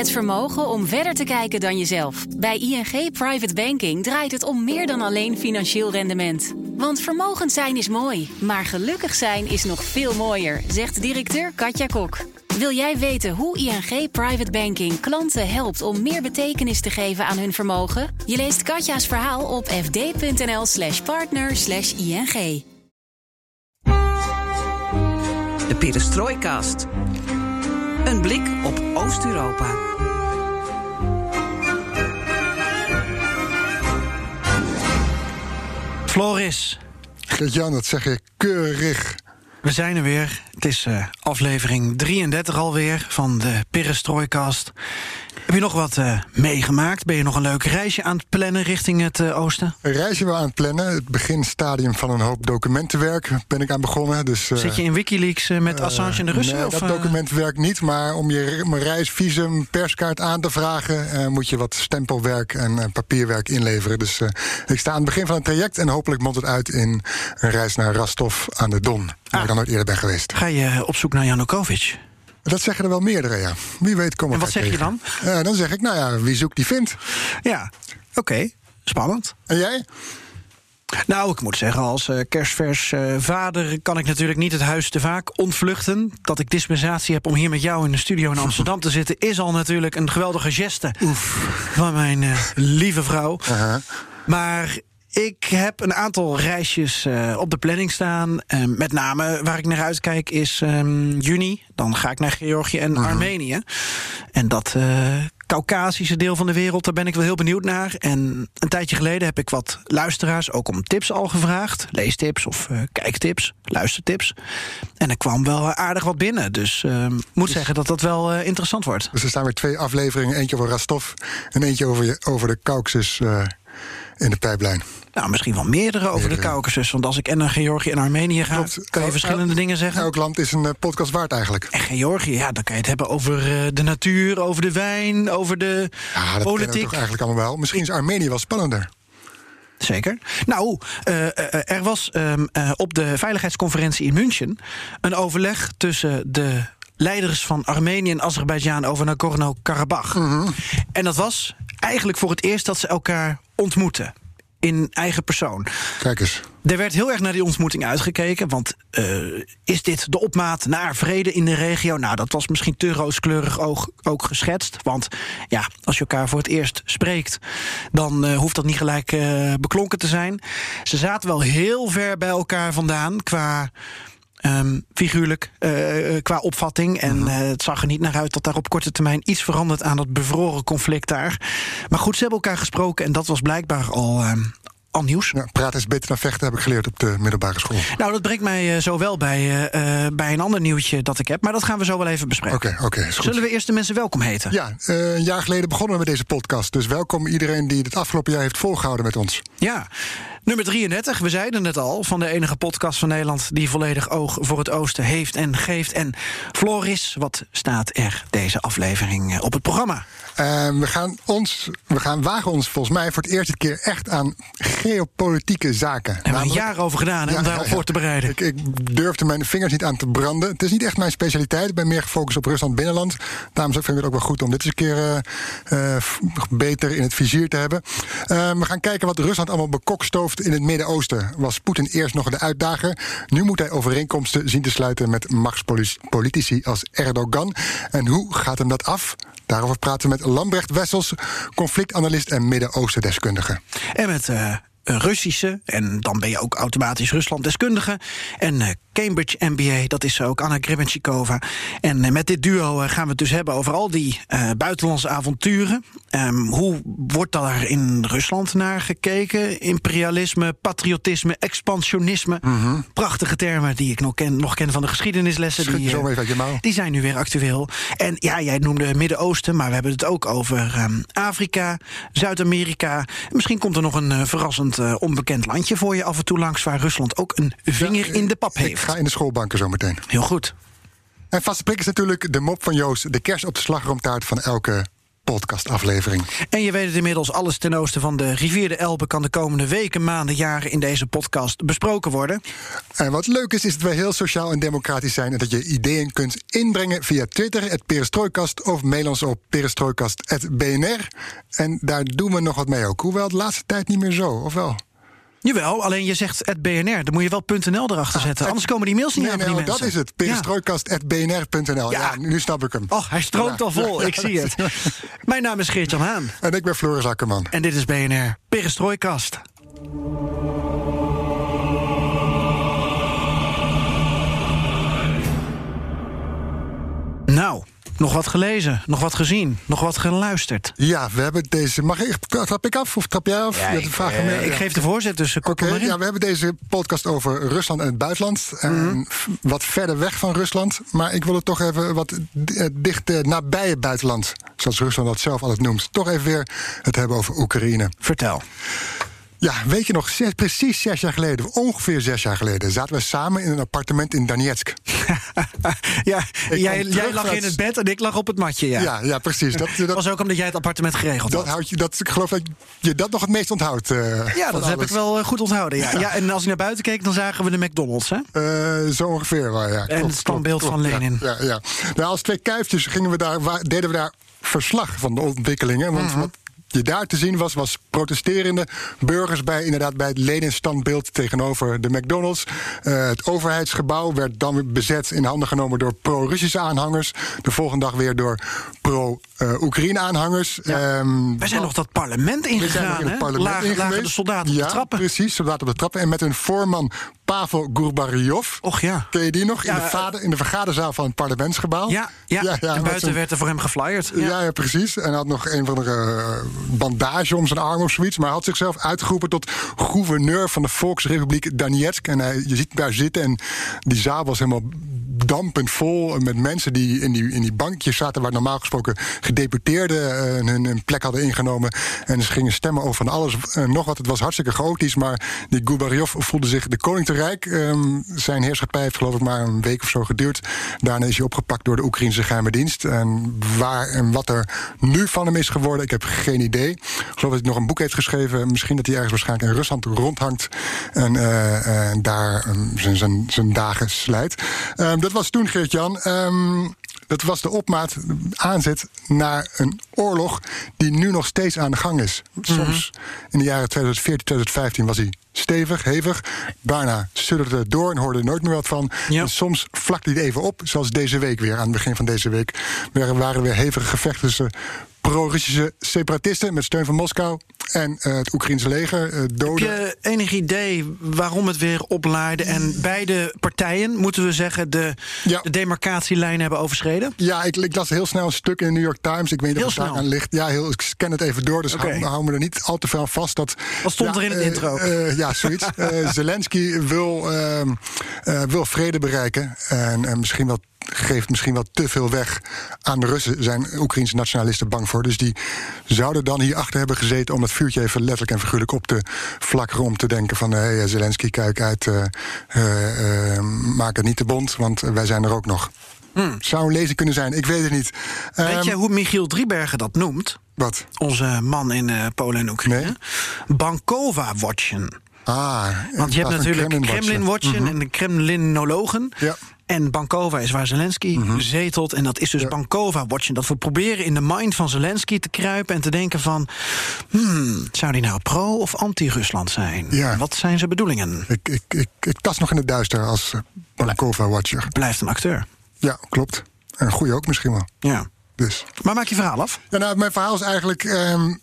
Het vermogen om verder te kijken dan jezelf. Bij ING Private Banking draait het om meer dan alleen financieel rendement. Want vermogend zijn is mooi, maar gelukkig zijn is nog veel mooier, zegt directeur Katja Kok. Wil jij weten hoe ING Private Banking klanten helpt om meer betekenis te geven aan hun vermogen? Je leest Katja's verhaal op fd.nl/slash partner slash ING. De Perestroikast. Een blik op Oost-Europa. Floris, Gert-Jan, dat zeg je keurig. we zijn er weer. Het is eh, aflevering 33 alweer van de Perestroikast. Heb je nog wat eh, meegemaakt? Ben je nog een leuk reisje aan het plannen richting het eh, oosten? Een reisje wel aan het plannen. Het beginstadium van een hoop documentenwerk ben ik aan begonnen. Dus, Zit je in Wikileaks met Assange en de Russen? Nee, of, dat documentenwerk niet. Maar om je om reisvisum, perskaart aan te vragen... moet je wat stempelwerk en papierwerk inleveren. Dus ik sta aan het begin van het traject... en hopelijk mondt het uit in een reis naar Rostov aan de Don. Waar Ah. ik dan nooit eerder ben geweest. Ga je op zoek naar Janukovic? Dat zeggen er wel meerdere, ja. Wie weet komen En we wat elkaar zeg je tegen. Eh, dan zeg ik, nou ja, wie zoekt die vindt. Ja, oké. Spannend. En jij? Nou, ik moet zeggen, als eh, kerstvers eh, vader kan ik natuurlijk niet het huis te vaak ontvluchten. Dat ik dispensatie heb om hier met jou in de studio in Amsterdam te zitten, is al natuurlijk een geweldige geste van mijn eh, lieve vrouw. Maar ik heb een aantal reisjes eh, op de planning staan. Eh, met name waar ik naar uitkijk is ehm, juni. Dan ga ik naar Georgië en Armenië. En dat eh Caucasische deel van de wereld, daar ben ik wel heel benieuwd naar. En een tijdje geleden heb ik wat luisteraars ook om tips al gevraagd. Leestips of kijktips, luistertips. En er kwam wel aardig wat binnen. Dus eh, moet zeggen dat dat wel interessant wordt. Dus er staan weer twee afleveringen. Eentje over Rostov en eentje over, je- over de Caucasus in de pijplijn. Nou, misschien wel meerdere over de. Caucasus. Want als ik en naar Georgië en Armenië ga, Klopt. kan je El- verschillende el- dingen zeggen. Elk land is een eh, podcast waard eigenlijk. En Georgië, ja, dan kan je het hebben over eh, de natuur, over de wijn, over de Ja, dat politiek. toch eigenlijk allemaal wel. Misschien is Armenië wel spannender. Zeker. Nou, eh, er was ehm, eh, op de veiligheidsconferentie in München een overleg tussen de leiders van Armenië en Azerbeidzjan over Nagorno-Karabakh. En dat was eigenlijk voor het eerst dat ze elkaar ontmoeten. In eigen persoon. Kijk eens. Er werd heel erg naar die ontmoeting uitgekeken. Want eh, is dit de opmaat naar vrede in de regio? Nou, dat was misschien te rooskleurig ook, ook geschetst. Want ja, als je elkaar voor het eerst spreekt, dan eh, hoeft dat niet gelijk eh, beklonken te zijn. Ze zaten wel heel ver bij elkaar vandaan qua. Ehm, figuurlijk, eh, eh, qua opvatting. En eh, het zag er niet naar uit dat daar op korte termijn iets verandert aan dat bevroren conflict daar. Maar goed, ze hebben elkaar gesproken en dat was blijkbaar al, ehm, al nieuws. Ja, praten is beter dan vechten, heb ik geleerd op de middelbare school. Nou, dat brengt mij eh, zo wel bij, eh, eh, bij een ander nieuwtje dat ik heb. Maar dat gaan we zo wel even bespreken. Oké, oké. Zullen we eerst de mensen welkom heten? Ja, een jaar geleden begonnen we met deze podcast. Dus welkom iedereen die het afgelopen jaar heeft volgehouden met ons. Ja. Nummer 33, we zeiden het al, van de enige podcast van Nederland die volledig oog voor het oosten heeft en geeft. En Floris, wat staat er deze aflevering op het programma? Eh, we, gaan ons, we gaan wagen ons volgens mij voor het eerste keer echt aan geopolitieke zaken. Daar hebben we een jaar over gedaan hè, Ja, om daarop ja. voor te bereiden. Ik, ik durfde mijn vingers niet aan te branden. Het is niet echt mijn specialiteit. Ik ben meer gefocust op Rusland binnenland. Daarom vind ik het ook wel goed om dit eens een keer eh, eh, beter in het vizier te hebben. We gaan kijken wat Rusland allemaal bekokstooft in het Midden-Oosten. Was Poetin eerst nog de uitdager? Nu moet hij overeenkomsten zien te sluiten met machtspolitici als Erdogan. En hoe gaat hem dat af? Daarover praten we met Lambrecht Wessels, conflictanalist en Midden-Oosten-deskundige. En met eh, een Russische, en dan ben je ook automatisch Rusland-deskundige. En eh, Cambridge MBA, dat is ook Anna Grebenchikova. En eh, met dit duo eh, gaan we het dus hebben over al die eh, buitenlandse avonturen. Ehm, hoe wordt daar in Rusland naar gekeken? Imperialisme, patriotisme, expansionisme. Prachtige termen die ik nog ken, nog ken van de geschiedenislessen. Schud die, zo even uit je mouw. die zijn nu weer actueel. En ja, jij noemde Midden-Oosten, maar we hebben het ook over ehm, Afrika, Zuid-Amerika. Misschien komt er nog een verrassend onbekend landje voor je af en toe langs... waar Rusland ook een vinger in de pap heeft. Ga in de schoolbanken zo meteen. Heel goed. En vaste prik is natuurlijk de mop van Joost, de kers op de slagroomtaart van elke podcastaflevering. En je weet het inmiddels, alles ten oosten van de rivier de Elbe... kan de komende weken, maanden, jaren in deze podcast besproken worden. En wat leuk is, is dat wij heel sociaal en democratisch zijn... en dat je ideeën kunt inbrengen via Twitter, het Perestrooikast... of mail ons op perestrooikast.bnr. En daar doen we nog wat mee ook. Hoewel de laatste tijd niet meer zo, of wel? Jawel, alleen je zegt het BNR. Dan moet je wel .nl erachter zetten. Anders komen die mails niet Nee, aan nee, dat is het. Perestrooikast.bnr.nl. Ja. Ja. nu snap ik hem. Oh, hij stroomt al vol. Ik zie het. Mijn naam is Geert-Jan Haan. En ik ben Floris Akkerman. En dit is BNR Perestrooikast. Nou, nog wat gelezen, nog wat gezien, nog wat geluisterd. Ja, we hebben deze... Mag ik, trap ik af of trap jij af? Ja, ik, eh, ik geef de voorzet, dus Oké, ja, we hebben deze podcast over Rusland en het buitenland. En Mhm. wat verder weg van Rusland. Maar ik wil het toch even wat eh, dicht eh, nabije buitenland. Zoals Rusland dat zelf altijd noemt. Toch even weer het hebben over Oekraïne. Vertel. Ja, weet je nog, zes- precies zes jaar geleden, ongeveer zes jaar geleden, zaten we samen in een appartement in Donetsk. ja, jij, jij lag uit- in het bed en ik lag op het matje. Ja. Ja, ja, precies. Dat, was ook omdat jij het appartement geregeld dat had. houdt je, dat, ik geloof dat je dat nog het meest onthoudt. eh, Ja, dat heb ik wel eh, goed onthouden. Ja. Ja. en als ik naar buiten keek, dan zagen we de McDonald's. Hè? Eh, zo ongeveer, wel, ja. het standbeeld van Lenin. Ja, ja, ja. Nou, als twee kuifjes gingen we daar, deden we daar verslag van de ontwikkelingen. Want Mhm. wat je daar te zien was, was protesterende burgers bij, inderdaad, bij het Lenin-standbeeld tegenover de McDonald's. Eh, het overheidsgebouw werd dan weer bezet in handen genomen door pro-Russische aanhangers. De volgende dag weer door pro-Oekraïne-aanhangers. Ehm, We zijn nog dat parlement we zijn nog ingegaan. in het parlement Lagen, de soldaten ja, op de trappen. precies, soldaten op de trappen. En met hun voorman Pavel Gurbaryov. Och ja. Ken je die nog? Ja, in, de eh, vader, in de vergaderzaal van het parlementsgebouw. Ja, ja, ja, en buiten zijn- werd er voor hem geflyerd. ja. Ja. Precies. En hij had nog een van de eh, bandage om zijn arm of zoiets. Maar hij had zichzelf uitgeroepen tot gouverneur van de Volksrepubliek Donetsk. En hij, je ziet hem daar zitten en die zaal was helemaal dampend vol met mensen die in die, in die bankjes zaten... waar normaal gesproken gedeputeerden eh, hun, plek hadden ingenomen. En ze gingen stemmen over van alles en nog wat. Het was hartstikke chaotisch, maar die Gubaryov voelde zich de koning te rijk. Ehm, zijn heerschappij heeft geloof ik maar een week of zo geduurd. Daarna is hij opgepakt door de Oekraïnse geheime dienst. En waar en wat er nu van hem is geworden, ik heb geen idee. Ik geloof dat hij nog een boek heeft geschreven. Misschien dat hij ergens waarschijnlijk in Rusland rondhangt. En eh, eh, daar ehm, zijn, zijn, zijn dagen slijt. Ehm, was toen, Geert-Jan. Ehm, dat was de opmaat, aanzet naar een oorlog die nu nog steeds aan de gang is. Soms in de jaren 2014, 2015 was hij stevig, hevig. Daarna sudderde het door en hoorde er nooit meer wat van. Ja. En soms vlakte hij even op, zoals deze week weer. Aan het begin van deze week waren waren weer hevige gevechten tussen pro-Russische separatisten met steun van Moskou en eh, het Oekraïnse leger. eh, Heb doden. je enig idee waarom het weer oplaaide? En beide partijen, moeten we zeggen, de, Ja. de demarcatielijn hebben overschreden? Ja, ik, ik las heel snel een stuk in de New York Times. Ik weet niet of het daar aan ligt. Ja, heel, ik scan het even door, dus Oké. hou, hou me er niet al te veel vast. Dat, Wat stond ja, er in het eh, intro? ja, zoiets. Zelensky wil, ehm, eh, wil vrede bereiken. En eh, misschien wel geeft misschien wel te veel weg aan de Russen. Zijn Oekraïnse nationalisten bang voor. Dus die zouden dan hierachter hebben gezeten... om het vuurtje even letterlijk en figuurlijk op te flakkeren... om te denken van, hé, hey, Zelensky, kijk uit... eh, eh, eh, maak het niet te bond, want wij zijn er ook nog. Zou een lezing kunnen zijn, ik weet het niet. Weet Ehm, je hoe Michiel Driebergen dat noemt? Wat? Onze man in eh, Polen en Oekraïne. Nee. Bankova-watchen. Ah, Want je hebt natuurlijk Kremlin-watchen Mhm. en de Kremlinologen. Ja. En Bankova is waar Zelensky zetelt. En dat is dus Ja. Bankova-watchen. Dat we proberen in de mind van Zelensky te kruipen en te denken van... Hmm, zou die nou pro- of anti-Rusland zijn? Ja. Wat zijn zijn bedoelingen? Ik, ik, ik, ik tast nog in het duister als eh, Bankova-watcher. Blijft een acteur. Ja, klopt. En een goeie ook misschien wel. Ja. Dus. Maar maak je verhaal af. Ja, nou, mijn verhaal is eigenlijk. ehm,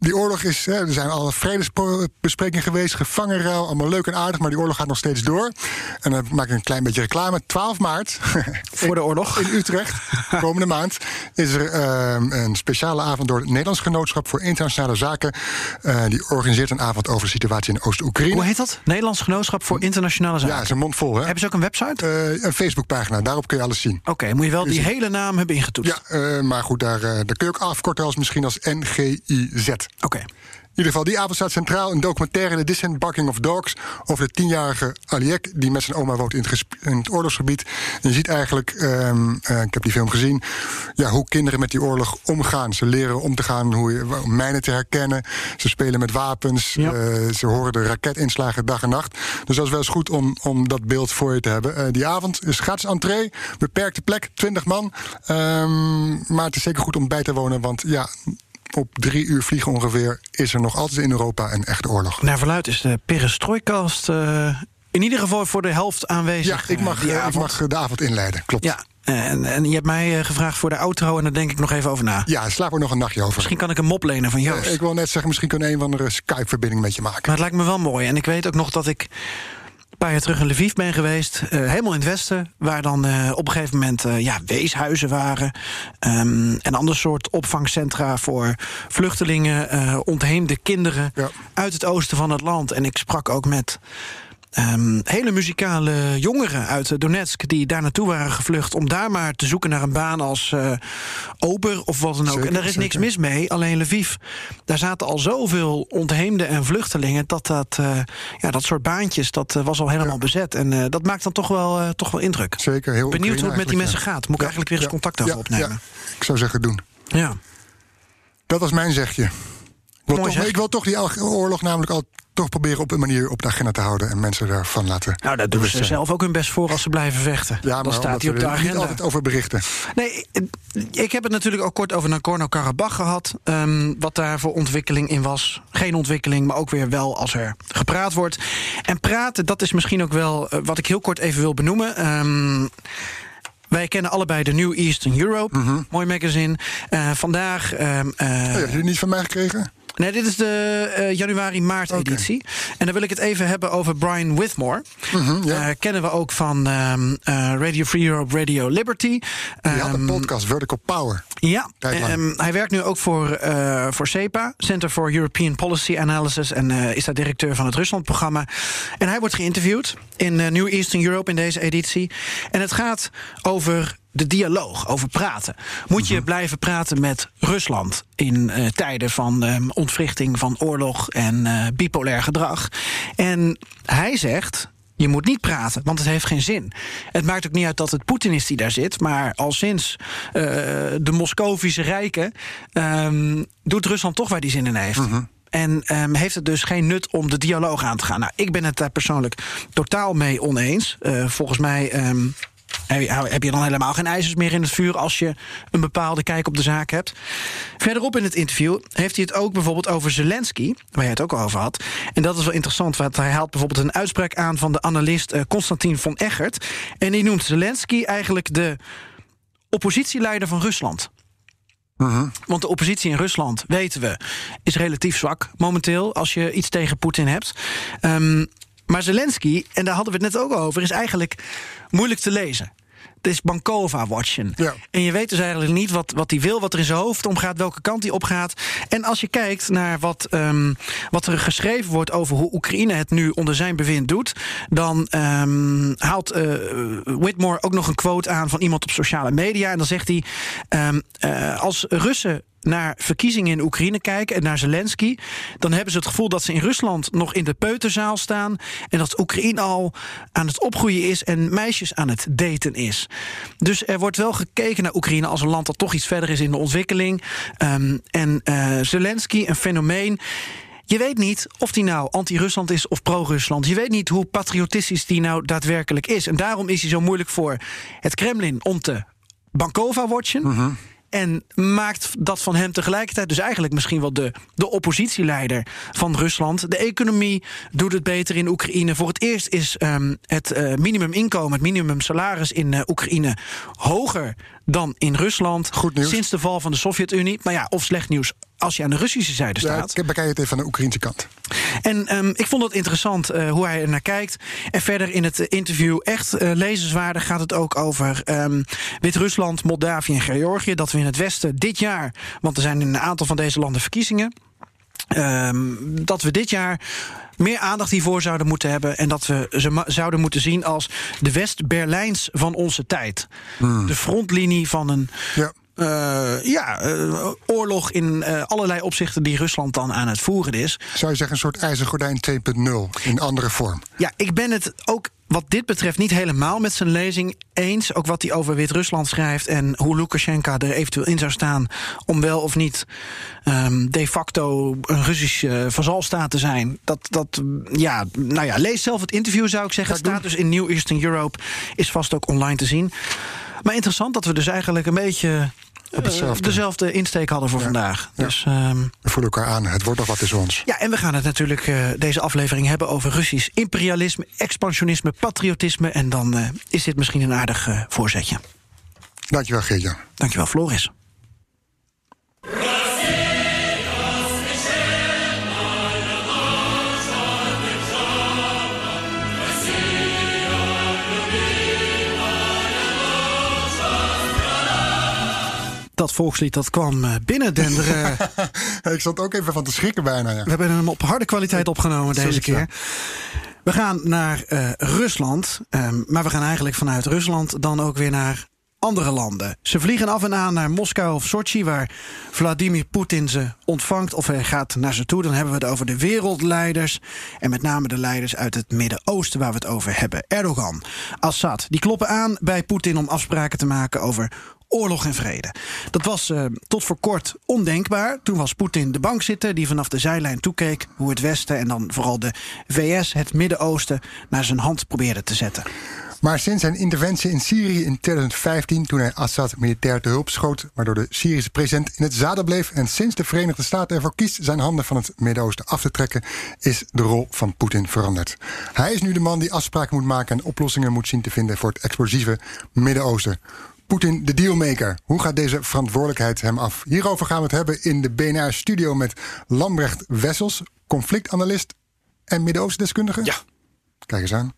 die oorlog is. Hè, er zijn al vredesbesprekingen geweest, gevangenruil, allemaal leuk en aardig, maar die oorlog gaat nog steeds door. En dan maak ik een klein beetje reclame. 12 maart. Voor de oorlog. In Utrecht, komende maand, is er ehm, een speciale avond door het Nederlands Genootschap voor Internationale Zaken. Eh, die organiseert een avond over de situatie in Oost-Oekraïne. Hoe heet dat? Nederlands Genootschap voor Internationale Zaken. Ja, is een mond vol, hè? Hebben ze ook een website? Eh, een Facebookpagina, daarop kun je alles zien. Oké, moet je wel die hele naam hebben ingetoetst. Ja, eh, maar goed, daar, daar kun je ook afkorten als misschien als NGIZ. Oké. ieder geval, die avond staat centraal een documentaire... The Disembarking of Dogs over de tienjarige Aliek... die met zijn oma woont in het, in oorlogsgebied. En je ziet eigenlijk, ehm, eh, ik heb die film gezien... Ja, hoe kinderen met die oorlog omgaan. Ze leren om te gaan, hoe je, om mijnen te herkennen. Ze spelen met wapens. Ja. eh, ze horen de raketinslagen dag en nacht. Dus dat is wel eens goed om, om dat beeld voor je te hebben. Eh, die avond is gratis entree, beperkte plek, 20 man. Ehm, maar het is zeker goed om bij te wonen, want ja, op drie uur vliegen ongeveer is er nog altijd in Europa een echte oorlog. Naar verluid is de perestrooikast eh, in ieder geval voor de helft aanwezig. Ja, ik mag, eh, ik mag eh, de avond inleiden, klopt. Ja, en, en je hebt mij gevraagd voor de outro en daar denk ik nog even over na. Ja, slaap er nog een nachtje over. Misschien kan ik een mop lenen van Joost. Ik wil net zeggen, misschien kunnen we een of andere Skype-verbinding met je maken. Maar het lijkt me wel mooi. En ik weet ook nog dat ik paar jaar terug in Lviv ben geweest. eh, helemaal in het westen. Waar dan eh, op een gegeven moment eh, ja, weeshuizen waren. ehm, en ander soort opvangcentra voor vluchtelingen. ontheemde kinderen Ja. uit het oosten van het land. En ik sprak ook met... ehm, hele muzikale jongeren uit Donetsk die daar naartoe waren gevlucht om daar maar te zoeken naar een baan als eh, ober of wat dan ook. Zeker, en daar is niks mis mee. Alleen Lviv, daar zaten al zoveel ontheemden en vluchtelingen dat dat, eh, ja, dat soort baantjes dat eh, was al helemaal bezet. En dat maakt dan toch wel, toch wel indruk. Zeker, heel Benieuwd hoe het met die mensen gaat. Moet ik eigenlijk weer eens contact over opnemen. Ik zou zeggen, doen. Ja. Dat was mijn zegje. Ik wil, Mooi toch, zeg. ik wil toch die oorlog namelijk al toch proberen op een manier op de agenda te houden en mensen daarvan laten. Nou, daar doen ze zelf ook hun best voor als ze blijven vechten. Ja, maar dan staat hij op we de er niet agenda. altijd over berichten. Nee, ik- ik heb het natuurlijk ook kort over Nagorno-Karabakh gehad. ehm, wat daar voor ontwikkeling in was. Geen ontwikkeling, maar ook weer wel als er gepraat wordt. En praten, dat is misschien ook wel eh, wat ik heel kort even wil benoemen. Ehm, wij kennen allebei de New Eastern Europe, mooi magazine. Eh, vandaag. ehm, eh, Oh, ja, heb je die niet van mij gekregen? Nee, dit is de eh, januari-maart Oké. editie. En dan wil ik het even hebben over Brian Withmore. Mhm, ja. Eh, kennen we ook van ehm, eh, Radio Free Europe, Radio Liberty. Die had een Ehm, podcast, Vertical Power. ja, ehm, hij werkt nu ook voor, voor CEPA, Center for European Policy Analysis, en is daar directeur van het Rusland-programma. En hij wordt geïnterviewd in New Eastern Europe in deze editie. En het gaat over de dialoog, over praten. Moet je blijven praten met Rusland in eh, tijden van ehm, ontwrichting van oorlog en eh, bipolair gedrag? En hij zegt. Je moet niet praten, want het heeft geen zin. Het maakt ook niet uit dat het Poetin is die daar zit, maar al sinds eh, de Moscovische rijken ehm, doet Rusland toch waar die zin in heeft. En ehm, heeft het dus geen nut om de dialoog aan te gaan. Nou, ik ben het daar persoonlijk totaal mee oneens. Volgens mij. Heb je- dan helemaal geen ijzers meer in het vuur als je een bepaalde kijk op de zaak hebt. Verderop in het interview heeft hij het ook bijvoorbeeld over Zelensky, waar jij het ook al over had. En dat is wel interessant, want hij haalt bijvoorbeeld een uitspraak aan van de analist eh, Konstantin von Eggert. En die noemt Zelensky eigenlijk de oppositieleider van Rusland. Want de oppositie in Rusland, weten we, is relatief zwak momenteel als je iets tegen Poetin hebt. Ehm, maar Zelensky, en daar hadden we het net ook over, is eigenlijk moeilijk te lezen. Het is Bankova-watchen. Ja. En je weet dus eigenlijk niet wat, wat hij wil, wat er in zijn hoofd omgaat, welke kant hij opgaat. En als je kijkt naar wat, ehm, wat er geschreven wordt over hoe Oekraïne het nu onder zijn bewind doet, dan ehm, haalt eh, Whitmore ook nog een quote aan van iemand op sociale media. En dan zegt hij: ehm, eh, Als Russen naar verkiezingen in Oekraïne kijken en naar Zelensky, dan hebben ze het gevoel dat ze in Rusland nog in de peuterzaal staan en dat Oekraïne al aan het opgroeien is en meisjes aan het daten is. Dus er wordt wel gekeken naar Oekraïne als een land dat toch iets verder is in de ontwikkeling. Ehm, en eh, Zelensky, een fenomeen. Je weet niet of die nou anti-Rusland is of pro-Rusland. Je weet niet hoe patriotistisch die nou daadwerkelijk is. En daarom is hij zo moeilijk voor het Kremlin om te Bankova-watchen. En maakt dat van hem tegelijkertijd dus eigenlijk misschien wel de, de oppositieleider van Rusland. De economie doet het beter in Oekraïne. Voor het eerst is ehm, het eh, minimuminkomen, het minimumsalaris in eh, Oekraïne hoger dan in Rusland. Goed nieuws. Sinds de val van de Sovjet-Unie. Maar ja, of slecht nieuws als je aan de Russische zijde Ja, staat. ik bekijk het even van de Oekraïnse kant. En ehm, ik vond het interessant eh, hoe hij er naar kijkt. En verder in het eh, interview, echt eh, lezenswaardig, gaat het ook over ehm, Wit-Rusland, Moldavië en Georgië. Dat we in het Westen dit jaar, want er zijn in een aantal van deze landen verkiezingen. ehm, dat we dit jaar meer aandacht hiervoor zouden moeten hebben. En dat we ze zouden moeten zien als de West-Berlijns van onze tijd. De frontlinie van een Ja. Ja, oorlog in allerlei opzichten die Rusland dan aan het voeren is. Zou je zeggen een soort ijzergordijn 2.0 in andere vorm? Ja, ik ben het ook wat dit betreft niet helemaal met zijn lezing eens. Ook wat hij over Wit-Rusland schrijft en hoe Lukashenko er eventueel in zou staan om wel of niet um, de facto een Russisch uh, vazalstaat te zijn. Dat, dat, ja, nou ja, lees zelf het interview zou ik zeggen. Het staat dus in New Eastern Europe, is vast ook online te zien. Maar interessant dat we dus eigenlijk een beetje hetzelfde. dezelfde insteek hadden voor vandaag. Dus, um, we voelen elkaar aan. Het wordt nog wat tussen ons. Ja, en we gaan het natuurlijk uh, deze aflevering hebben over Russisch imperialisme, expansionisme, patriotisme. En dan uh, is dit misschien een aardig uh, voorzetje. Dankjewel, Geertje. Dankjewel, Floris. Dat volkslied dat kwam eh, binnendenderen. ik zat ook even van te schrikken bijna. Ja. We hebben hem op harde kwaliteit opgenomen deze keer. We gaan naar uh, Rusland, um, maar we gaan eigenlijk vanuit Rusland dan ook weer naar andere landen. Ze vliegen af en aan naar Moskou of Sochi, waar Vladimir Poetin ze ontvangt of hij gaat naar ze toe. Dan hebben we het over de wereldleiders en met name de leiders uit het Midden-Oosten waar we het over hebben. Erdogan, Assad, die kloppen aan bij Poetin om afspraken te maken over oorlog en vrede. Dat was uh, tot voor kort ondenkbaar. Toen was Poetin de bankzitter die vanaf de zijlijn toekeek hoe het Westen en dan vooral de VS het Midden-Oosten naar zijn hand probeerde te zetten. Maar sinds zijn interventie in Syrië in 2015, toen hij Assad militair te hulp schoot, waardoor de Syrische president in het zadel bleef, en sinds de Verenigde Staten ervoor kiest zijn handen van het Midden-Oosten af te trekken, is de rol van Poetin veranderd. Hij is nu de man die afspraken moet maken en oplossingen moet zien te vinden voor het explosieve Midden-Oosten. Poetin de dealmaker. Hoe gaat deze verantwoordelijkheid hem af? Hierover gaan we het hebben in de BNR-studio met Lambrecht Wessels, conflictanalist en Midden-Oosten-deskundige. Ja. Kijk eens aan.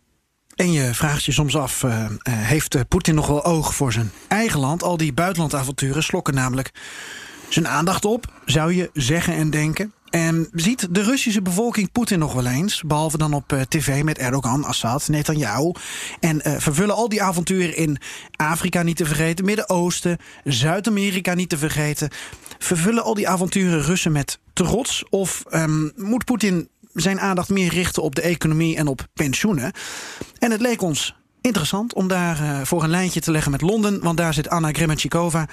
En je vraagt je soms af, uh, heeft eh, Poetin nog wel oog voor zijn eigen land? Al die buitenlandavonturen slokken namelijk zijn aandacht op, zou je zeggen en denken. En ziet de Russische bevolking Poetin nog wel eens, behalve dan op uh, tv met Erdogan, Assad, Netanyahu. En uh, vervullen al die avonturen in Afrika niet te vergeten, Midden-Oosten, Zuid-Amerika niet te vergeten. Vervullen al die avonturen Russen met trots? Of um, moet Poetin zijn aandacht meer richten op de economie en op pensioenen? En het leek ons interessant om daar uh, voor een lijntje te leggen met Londen. Want daar zit Anna Gremenchikova.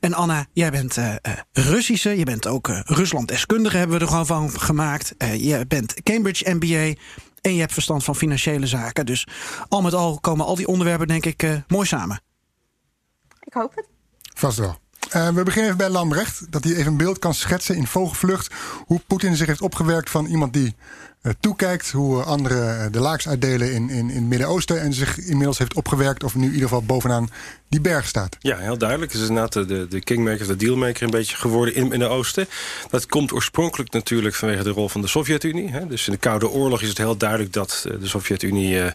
En Anna, jij bent uh, Russische. Je bent ook Rusland-deskundige, hebben we er gewoon van gemaakt. je bent Cambridge MBA. En je hebt verstand van financiële zaken. Dus al met al komen al die onderwerpen, denk ik, mooi samen. Ik hoop het. Vast wel. Uh, we beginnen even bij Lambrecht. Dat hij even een beeld kan schetsen in vogelvlucht. Hoe Poetin zich heeft opgewerkt van iemand die uh, toekijkt. Hoe anderen de laaks uitdelen in, in, in het Midden-Oosten. En zich inmiddels heeft opgewerkt. Of nu in ieder geval bovenaan die berg staat. Ja, heel duidelijk. Het is inderdaad de, de kingmaker, de dealmaker een beetje geworden in het Midden-Oosten. Dat komt oorspronkelijk natuurlijk vanwege de rol van de Sovjet-Unie. Dus in de Koude Oorlog is het heel duidelijk dat de Sovjet-Unie uh,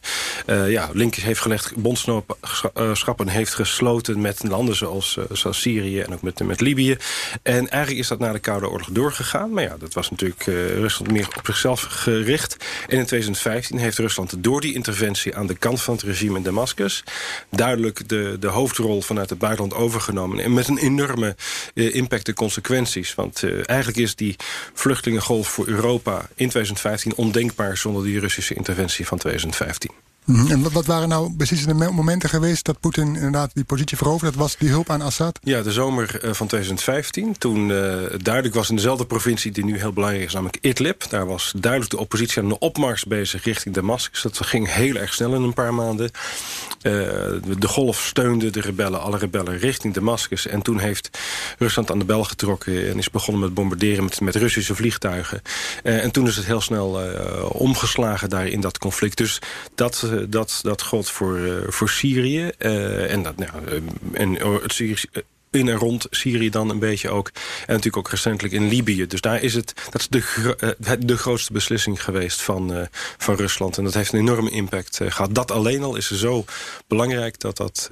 uh, ja, linkjes heeft gelegd, bondschappen heeft gesloten met landen zoals, zoals Syrië en ook met, met Libië. En eigenlijk is dat na de Koude Oorlog doorgegaan. Maar ja, dat was natuurlijk Rusland meer op zichzelf gericht. En in 2015 heeft Rusland door die interventie aan de kant van het regime in Damascus duidelijk de, de hoofdrol vanuit het buitenland overgenomen. En met een enorme uh, impact en consequenties. Want uh, eigenlijk is die vluchtelingengolf voor Europa in 2015 ondenkbaar zonder die Russische interventie van 2015. Mhm. En wat waren nou precies de momenten geweest dat Poetin inderdaad die positie veroverde? Dat was die hulp aan Assad? Ja, de zomer eh, van 2015. Toen uh, duidelijk was in dezelfde provincie die nu heel belangrijk is, namelijk Idlib. Daar was duidelijk de oppositie aan de opmars bezig richting Damascus. Dat ging heel erg snel in een paar maanden. Uh, de golf steunde de rebellen, alle rebellen richting Damascus. En toen heeft Rusland aan de bel getrokken en is begonnen met bombarderen met, met Russische vliegtuigen. en toen is het heel snel omgeslagen daar in dat conflict. Dus dat dat, dat gold voor, uh, voor Syrië. Uh, en, dat, nou, en het Syrische in en rond Syrië dan een beetje ook. En natuurlijk ook recentelijk in Libië. Dus daar is het, dat is de, uh, de grootste beslissing geweest van, uh, van Rusland. En dat heeft een enorme impact uh, gehad. Dat alleen al is zo belangrijk dat dat,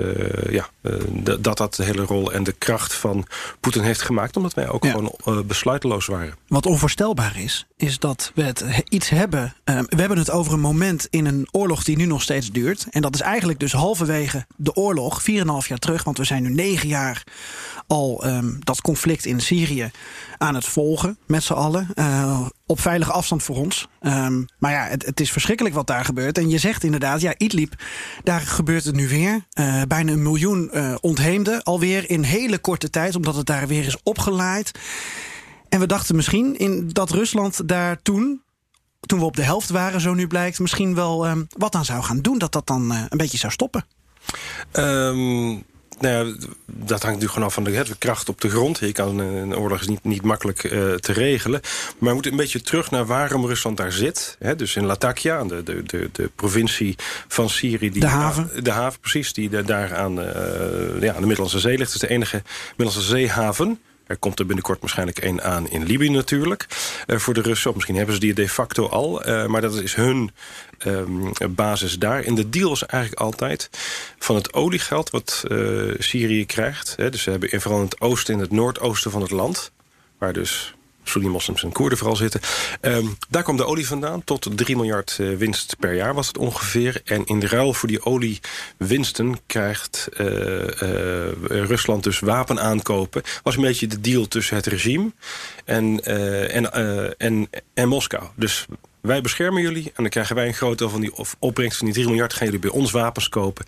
ja, dat, dat de hele rol en de kracht van Poetin heeft gemaakt. Omdat wij ook ja. gewoon besluiteloos waren. Wat onvoorstelbaar is, is dat we het iets hebben. we hebben het over een moment in een oorlog die nu nog steeds duurt. En dat is eigenlijk dus halverwege de oorlog, 4,5 jaar terug. Want we zijn nu negen jaar al ehm, dat conflict in Syrië aan het volgen met z'n allen. Uh, op veilige afstand voor ons. Um, maar ja, het, het, is verschrikkelijk wat daar gebeurt. En je zegt inderdaad, ja, Idlib, daar gebeurt het nu weer. Uh, bijna een miljoen uh, ontheemden alweer in hele korte tijd, omdat het daar weer is opgeleid. En we dachten misschien in dat Rusland daar toen toen we op de helft waren, zo nu blijkt, misschien wel um, wat aan zou gaan doen. Dat dat dan een beetje zou stoppen. Um, nou ja, dat hangt natuurlijk gewoon af van de, de kracht op de grond. Je kan een oorlog is niet, niet makkelijk uh, te regelen. Maar we moeten een beetje terug naar waarom Rusland daar zit. Hè, dus in Latakia, de, de, de, de provincie van Syrië. Die de haven. De haven, precies, die daar aan, uh, ja, aan de Middellandse Zee ligt. Het is de enige Middellandse zeehaven. Er komt er binnenkort waarschijnlijk één aan in Libië natuurlijk. Uh, voor de Russen, misschien hebben ze die de facto al. Uh, maar dat is hun um, basis daar. En de deal is eigenlijk altijd van het oliegeld wat uh, Syrië krijgt. Hè, dus ze hebben in, vooral in het oosten en het noordoosten van het land... waar dus Sunni-moslims en Koerden vooral zitten. Um, daar kwam de olie vandaan. Tot 3 miljard uh, winst per jaar was het ongeveer. En in ruil voor die oliewinsten krijgt uh, uh, Rusland dus wapen aankopen. Was een beetje de deal tussen het regime en, en, en, en Moskou. Dus wij beschermen jullie en dan krijgen wij een groot deel van die opbrengst van die 3 miljard. Gaan jullie bij ons wapens kopen.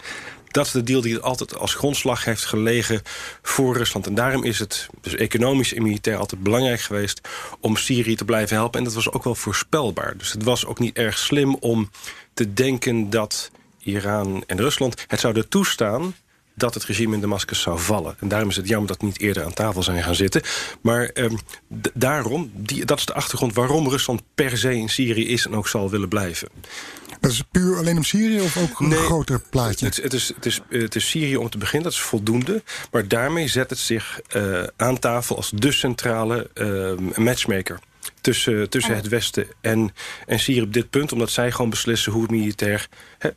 Dat is de deal die altijd als grondslag heeft gelegen voor Rusland. En daarom is het dus economisch en militair altijd belangrijk geweest... om Syrië te blijven helpen. En dat was ook wel voorspelbaar. Dus het was ook niet erg slim om te denken dat Iran en Rusland het zouden toestaan dat het regime in Damascus zou vallen. En daarom is het jammer dat niet eerder aan tafel zijn gaan zitten. Maar um, daarom, die, dat is de achtergrond waarom Rusland per se in Syrië is... en ook zal willen blijven. Dat is puur alleen om Syrië of ook een nee, groter plaatje? Het, het, is, het, is, het is Syrië om te beginnen, dat is voldoende. Maar daarmee zet het zich uh, aan tafel als de centrale uh, matchmaker tussen, tussen het Westen en, en Syrië op dit punt. Omdat zij gewoon beslissen hoe het militair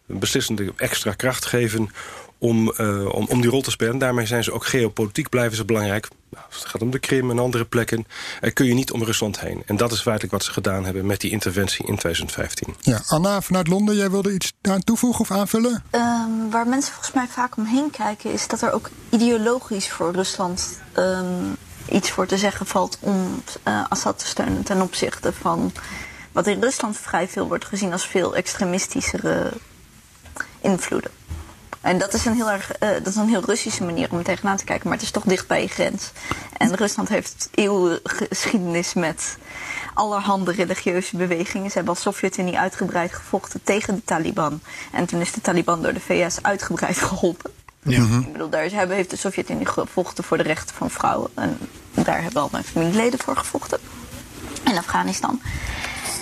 beslissende extra kracht geven om, uh, om, om die rol te spelen. En daarmee zijn ze ook geopolitiek blijven ze belangrijk. Nou, als het gaat om de Krim en andere plekken... Er kun je niet om Rusland heen. En dat is feitelijk wat ze gedaan hebben met die interventie in 2015. Ja, Anna vanuit Londen, jij wilde iets aan toevoegen of aanvullen? Um, waar mensen volgens mij vaak omheen kijken... is dat er ook ideologisch voor Rusland... Um, iets voor te zeggen valt om uh, Assad te steunen... ten opzichte van wat in Rusland vrij veel wordt gezien... als veel extremistischere invloeden. En dat is een heel erg, uh, dat is een heel Russische manier om er tegenaan te kijken, maar het is toch dicht bij je grens. En Rusland heeft eeuwen geschiedenis met allerhande religieuze bewegingen. Ze hebben als Sovjet-Unie uitgebreid gevochten tegen de Taliban. En toen is de Taliban door de VS uitgebreid geholpen. Ja. Ik bedoel, daar hebben, heeft de Sovjet-Unie gevochten voor de rechten van vrouwen. En daar hebben al mijn familieleden voor gevochten. In Afghanistan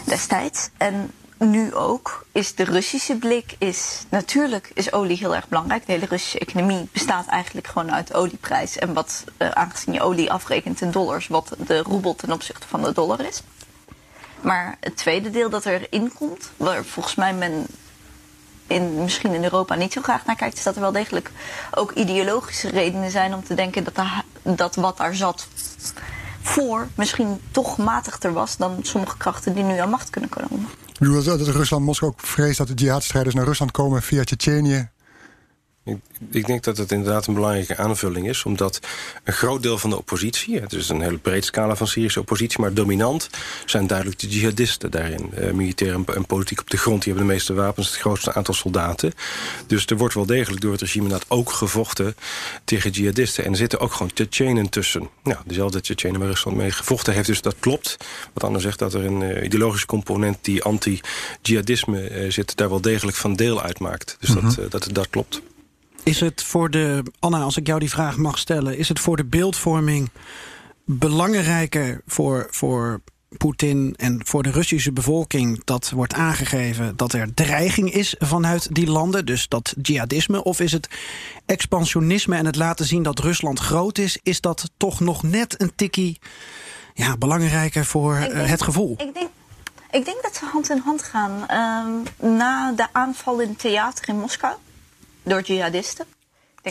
destijds. En nu ook is de Russische blik is natuurlijk is olie heel erg belangrijk. De hele Russische economie bestaat eigenlijk gewoon uit olieprijs en wat uh, aangezien je olie afrekent in dollars, wat de roebel ten opzichte van de dollar is. Maar het tweede deel dat erin komt, waar volgens mij men in, misschien in Europa niet zo graag naar kijkt, is dat er wel degelijk ook ideologische redenen zijn om te denken dat, dat wat daar zat voor misschien toch matigder was dan sommige krachten die nu aan macht kunnen komen. Ik bedoel dat Rusland, Moskou ook vreest dat de jihadstrijders naar Rusland komen via Tsjetsjenië ik, ik, denk dat het inderdaad een belangrijke aanvulling is. Omdat een groot deel van de oppositie... het is een hele breed scala van Syrische oppositie... maar dominant zijn duidelijk de jihadisten daarin. Uh, militair en, en, politiek op de grond. Die hebben de meeste wapens, het grootste aantal soldaten. Dus er wordt wel degelijk door het regime inderdaad ook gevochten... tegen jihadisten. En er zitten ook gewoon Tsjetsjenen tussen. Nou, dezelfde Tsjetsjenen waar Rusland mee gevochten heeft. Dus dat klopt. Wat anders zegt dat er een uh, ideologische component... die anti-jihadisme uh, zit, daar wel degelijk van deel uitmaakt. Dus mm -hmm. dat, dat, dat klopt. Is het voor de, Anna, als ik jou die vraag mag stellen, is het voor de beeldvorming belangrijker voor, voor Poetin en voor de Russische bevolking dat wordt aangegeven dat er dreiging is vanuit die landen, dus dat jihadisme, of is het expansionisme en het laten zien dat Rusland groot is, is dat toch nog net een tikkie ja, belangrijker voor denk, het gevoel? Ik denk, ik denk dat ze hand in hand gaan. Um, na de aanval in het theater in Moskou door jihadisten.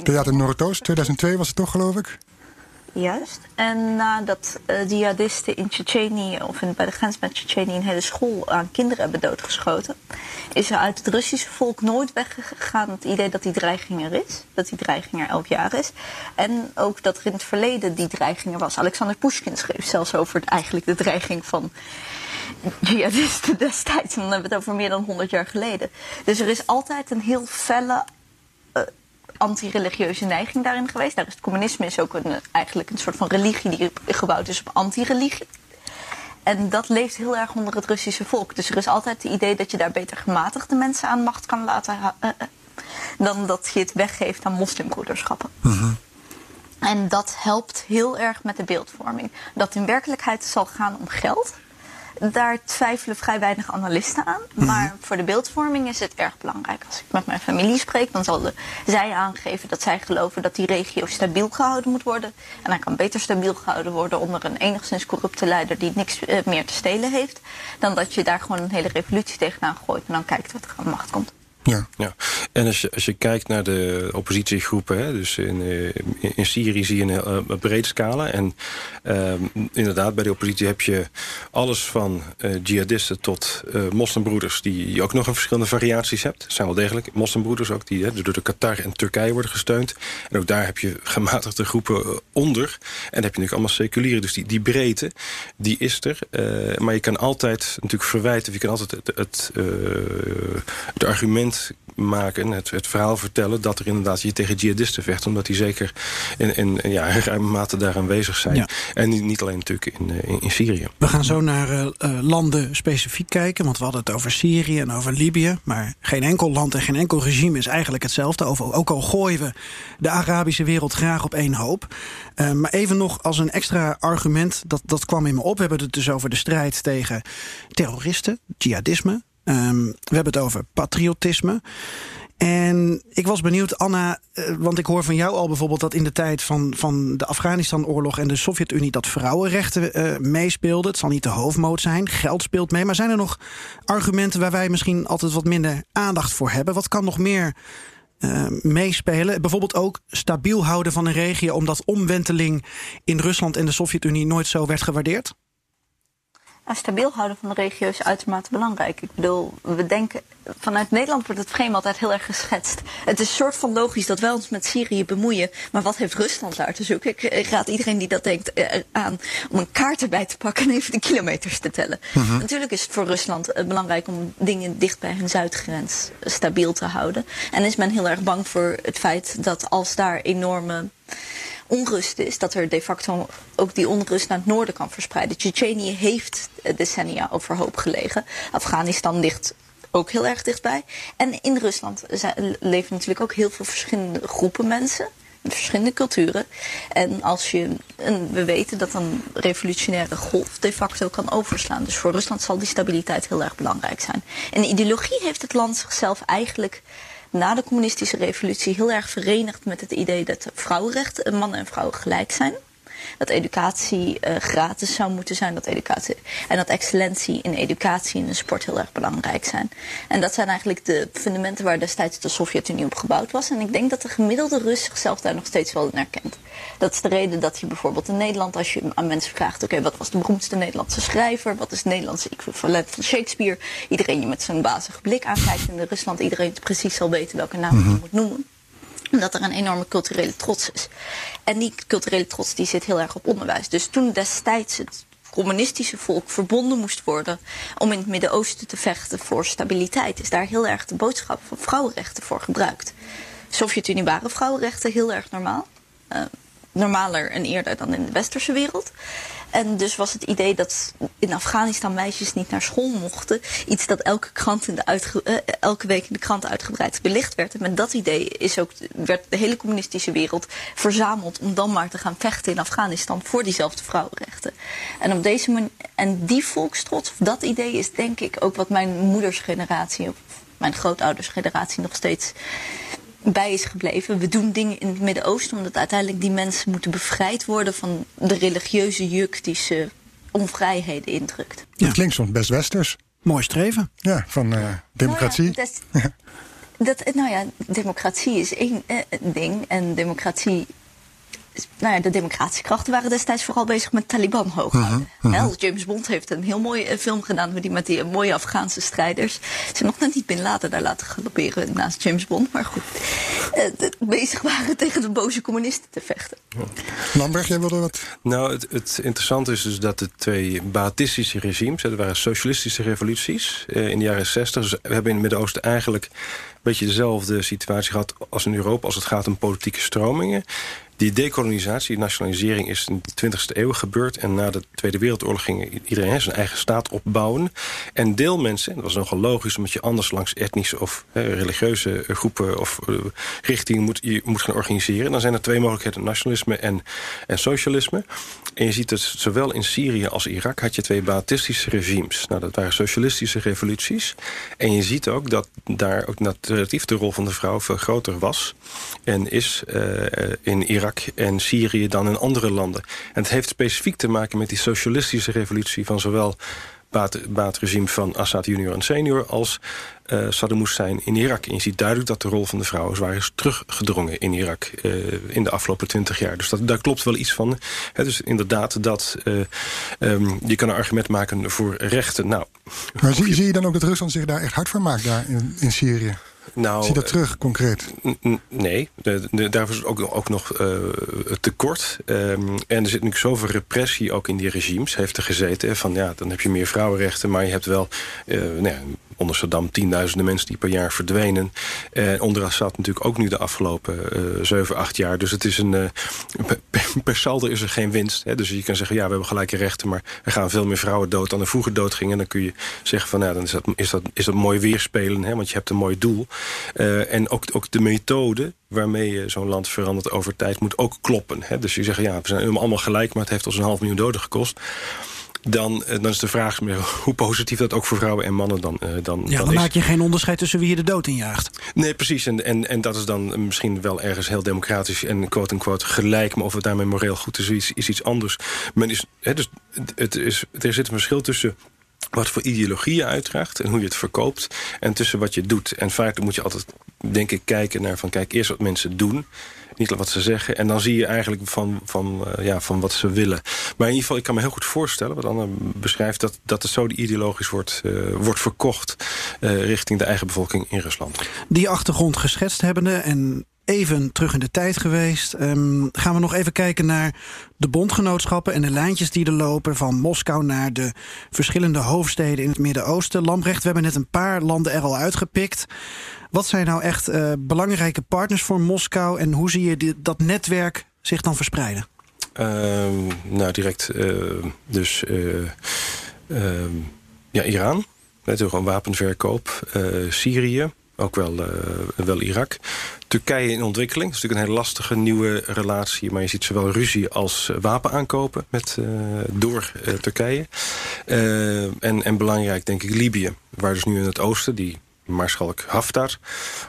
Theater Noordoost, 2002 was het toch, geloof ik? Juist. En nadat uh, jihadisten in Tsjetsjenië of in, bij de grens met Tsjetsjenië een hele school aan kinderen hebben doodgeschoten, is er uit het Russische volk nooit weggegaan het idee dat die dreiging er is. Dat die dreiging er elk jaar is. En ook dat er in het verleden die dreiging er was. Alexander Pushkin schreef zelfs over het, eigenlijk de dreiging van jihadisten destijds. En dan hebben we het over meer dan 100 jaar geleden. Dus er is altijd een heel felle anti-religieuze neiging daarin geweest. Daar is het communisme is ook een, eigenlijk een soort van religie die gebouwd is op anti-religie. En dat leeft heel erg onder het Russische volk. Dus er is altijd het idee dat je daar beter gematigde mensen aan macht kan laten uh, dan dat je het weggeeft aan moslimbroederschappen. Mhm. En dat helpt heel erg met de beeldvorming. Dat in werkelijkheid zal gaan om geld. Daar twijfelen vrij weinig analisten aan. Maar voor de beeldvorming is het erg belangrijk. Als ik met mijn familie spreek, dan zal zij aangeven dat zij geloven dat die regio stabiel gehouden moet worden. En hij kan beter stabiel gehouden worden onder een enigszins corrupte leider die niks eh, meer te stelen heeft. Dan dat je daar gewoon een hele revolutie tegenaan gooit en dan kijkt wat er aan de macht komt. Ja. Ja. En als je, als je kijkt naar de oppositiegroepen, hè, dus in, in, in Syrië zie je een heel uh, breed scala. En uh, inderdaad, bij de oppositie heb je alles van uh, jihadisten tot moslimbroeders, die je ook nog een verschillende variaties hebt. Er zijn wel degelijk moslimbroeders ook, die hè, door de Qatar en Turkije worden gesteund. En ook daar heb je gematigde groepen onder. En dan heb je natuurlijk allemaal seculieren. Dus die, die breedte, die is er. maar je kan altijd natuurlijk verwijten, je kan altijd het, het, het argument maken, het, het verhaal vertellen... dat er inderdaad je tegen jihadisten vecht. Omdat die zeker in, in, in ja, ruime mate daar aanwezig zijn. Ja. En niet, niet alleen natuurlijk in, in, in Syrië. We gaan zo naar uh, landen specifiek kijken. Want we hadden het over Syrië en over Libië. Maar geen enkel land en geen enkel regime is eigenlijk hetzelfde. Over, ook al gooien we de Arabische wereld graag op één hoop. Uh, maar even nog als een extra argument, dat, dat kwam in me op. We hebben het dus over de strijd tegen terroristen, jihadisme. Um, we hebben het over patriotisme. En ik was benieuwd, Anna, uh, want ik hoor van jou al bijvoorbeeld dat in de tijd van, van de Afghanistan-oorlog en de Sovjet-Unie dat vrouwenrechten uh, meespeelden. Het zal niet de hoofdmoot zijn, geld speelt mee. Maar zijn er nog argumenten waar wij misschien altijd wat minder aandacht voor hebben? Wat kan nog meer uh, meespelen? Bijvoorbeeld ook stabiel houden van een regio, omdat omwenteling in Rusland en de Sovjet-Unie nooit zo werd gewaardeerd? Nou, stabiel houden van de regio is uitermate belangrijk. Ik bedoel, we denken, vanuit Nederland wordt het frame altijd heel erg geschetst. Het is een soort van logisch dat wij ons met Syrië bemoeien. Maar wat heeft Rusland daar te zoeken? Ik, ik raad iedereen die dat denkt eh, aan om een kaart erbij te pakken en even de kilometers te tellen. Mhm. Natuurlijk is het voor Rusland eh, belangrijk om dingen dicht bij hun zuidgrens eh, stabiel te houden. En is men heel erg bang voor het feit dat als daar enorme onrust is, dat er de facto ook die onrust naar het noorden kan verspreiden. Tsjetsjenië heeft decennia overhoop gelegen. Afghanistan ligt ook heel erg dichtbij. En in Rusland leven natuurlijk ook heel veel verschillende groepen mensen. Verschillende culturen. En als je, en we weten dat een revolutionaire golf de facto kan overslaan. Dus voor Rusland zal die stabiliteit heel erg belangrijk zijn. En ideologie heeft het land zichzelf eigenlijk na de communistische revolutie heel erg verenigd met het idee dat vrouwenrechten, mannen en vrouwen gelijk zijn. Dat educatie uh, gratis zou moeten zijn. Dat educatie, en dat excellentie in educatie en in sport heel erg belangrijk zijn. En dat zijn eigenlijk de fundamenten waar destijds de Sovjet-Unie op gebouwd was. En ik denk dat de gemiddelde Rus zichzelf daar nog steeds wel in herkent. Dat is de reden dat je bijvoorbeeld in Nederland, als je aan mensen vraagt: oké, okay, wat was de beroemdste Nederlandse schrijver? Wat is het Nederlandse equivalent van Shakespeare? Iedereen je met zijn bazige blik aankijkt. In Rusland iedereen precies zal weten welke naam je moet noemen omdat er een enorme culturele trots is. En die culturele trots die zit heel erg op onderwijs. Dus toen destijds het communistische volk verbonden moest worden om in het Midden-Oosten te vechten voor stabiliteit, is daar heel erg de boodschap van vrouwenrechten voor gebruikt. Sovjet-Unie waren vrouwenrechten heel erg normaal. Uh, normaler en eerder dan in de westerse wereld. En dus was het idee dat in Afghanistan meisjes niet naar school mochten. Iets dat elke, krant in de uh, elke week in de krant uitgebreid belicht werd. En met dat idee is ook, werd de hele communistische wereld verzameld om dan maar te gaan vechten in Afghanistan voor diezelfde vrouwenrechten. En op deze en die volkstrots, of dat idee is denk ik ook wat mijn moeders generatie, of mijn grootouders generatie nog steeds bij is gebleven. We doen dingen in het Midden-Oosten omdat uiteindelijk die mensen moeten bevrijd worden van de religieuze juk die ze onvrijheden indrukt. Ja. Dat klinkt soms best westers. Mooi streven. Ja, van uh, democratie. Nou ja, dat, dat, nou ja, democratie is één eh, ding en democratie nou ja, de democratische krachten waren destijds vooral bezig met Taliban hoog houden. James Bond heeft een heel mooie film gedaan met die, met die mooie Afghaanse strijders. Ze nog net niet Bin Laden daar laten galopperen naast James Bond, maar goed. Uh, bezig waren tegen de boze communisten te vechten. Lambert, jij wilde wat? Nou, het, het interessante is dus dat de twee Ba'athistische regimes, dat waren socialistische revoluties uh, in de jaren 60. Dus we hebben in het Midden-Oosten eigenlijk een beetje dezelfde situatie gehad als in Europa als het gaat om politieke stromingen. Die dekolonisatie, nationalisering is in de 20e eeuw gebeurd. En na de Tweede Wereldoorlog ging iedereen zijn eigen staat opbouwen. En deel mensen, dat was nogal logisch... omdat je anders langs etnische of religieuze groepen of uh, richtingen moet, je moet gaan organiseren. Dan zijn er twee mogelijkheden, nationalisme en, en socialisme. En je ziet dat zowel in Syrië als Irak had je twee Ba'athistische regimes. Nou, dat waren socialistische revoluties. En je ziet ook dat daar ook relatief de rol van de vrouw veel groter was. En is uh, in Irak en Syrië dan in andere landen. En het heeft specifiek te maken met die socialistische revolutie... van zowel het regime van Assad junior en senior... als uh, Saddam Hussein in Irak. En je ziet duidelijk dat de rol van de vrouwen zwaar is teruggedrongen in Irak... Uh, in de afgelopen twintig jaar. Dus dat, daar klopt wel iets van. He, dus inderdaad, dat, uh, um, je kan een argument maken voor rechten. Nou, maar zie, zie je dan ook dat Rusland zich daar echt hard voor maakt daar in, in Syrië? Nou, Zie dat terug, concreet? Nee, de, de, daar is ook, ook nog uh, tekort. Um, en er zit natuurlijk zoveel repressie ook in die regimes. Heeft er gezeten van ja, dan heb je meer vrouwenrechten... maar je hebt wel uh, nou ja, onder Saddam tienduizenden mensen die per jaar verdwenen. En onder Assad natuurlijk ook nu de afgelopen uh, 7, 8 jaar. Dus het is een, uh, per, per, saldo is er geen winst. Hè? Dus je kan zeggen, ja, we hebben gelijke rechten... maar er gaan veel meer vrouwen dood dan er vroeger dood gingen. En dan kun je zeggen van, ja, dan is dat, is dat, is dat mooi weerspelen... Hè? want je hebt een mooi doel. Uh, en ook, ook de methode waarmee je zo'n land verandert over tijd moet ook kloppen. Hè? Dus je zegt, ja, we zijn allemaal gelijk... maar het heeft ons een half miljoen doden gekost dan, dan is de vraag meer hoe positief dat ook voor vrouwen en mannen dan, uh, dan, ja, dan, dan maak je geen onderscheid tussen wie je de dood in jaagt. Nee, precies. En, en, en dat is dan misschien wel ergens heel democratisch en quote-unquote gelijk. Maar of het daarmee moreel goed is, is, is iets anders. Men is, hè, dus het is, er zit een verschil tussen wat voor ideologie je uitdraagt en hoe je het verkoopt... en tussen wat je doet. En vaak moet je altijd, denk ik, kijken naar van... kijk, eerst wat mensen doen niet wat ze zeggen. En dan zie je eigenlijk van, van, uh, ja, van wat ze willen. Maar in ieder geval, ik kan me heel goed voorstellen... wat Anne beschrijft, dat, dat het zo ideologisch wordt, uh, wordt verkocht... Uh, richting de eigen bevolking in Rusland. Die achtergrond geschetst hebbende en even terug in de tijd geweest. Um, gaan we nog even kijken naar de bondgenootschappen en de lijntjes die er lopen van Moskou naar de verschillende hoofdsteden in het Midden-Oosten. Lambrecht, we hebben net een paar landen er al uitgepikt. Wat zijn nou echt uh, belangrijke partners voor Moskou en hoe zie je dat netwerk zich dan verspreiden? Uh, nou, direct uh, dus ja, Iran, natuurlijk gewoon wapenverkoop, Syrië, ook wel, uh, wel Irak. Turkije in ontwikkeling. Dat is natuurlijk een hele lastige nieuwe relatie. Maar je ziet zowel ruzie als wapen aankopen met, uh, door uh, Turkije. en, en belangrijk denk ik Libië. Waar dus nu in het oosten, die Maarschalk Haftar,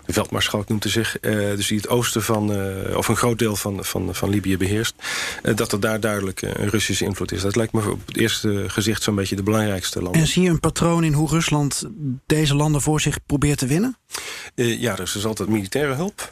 de veldmaarschalk noemt hij zich... Dus die het oosten van, of een groot deel van, van, van Libië beheerst... Uh, dat er daar duidelijk een Russische invloed is. Dat lijkt me op het eerste gezicht zo'n beetje de belangrijkste landen. En zie je een patroon in hoe Rusland deze landen voor zich probeert te winnen? Ja, dus er is altijd militaire hulp.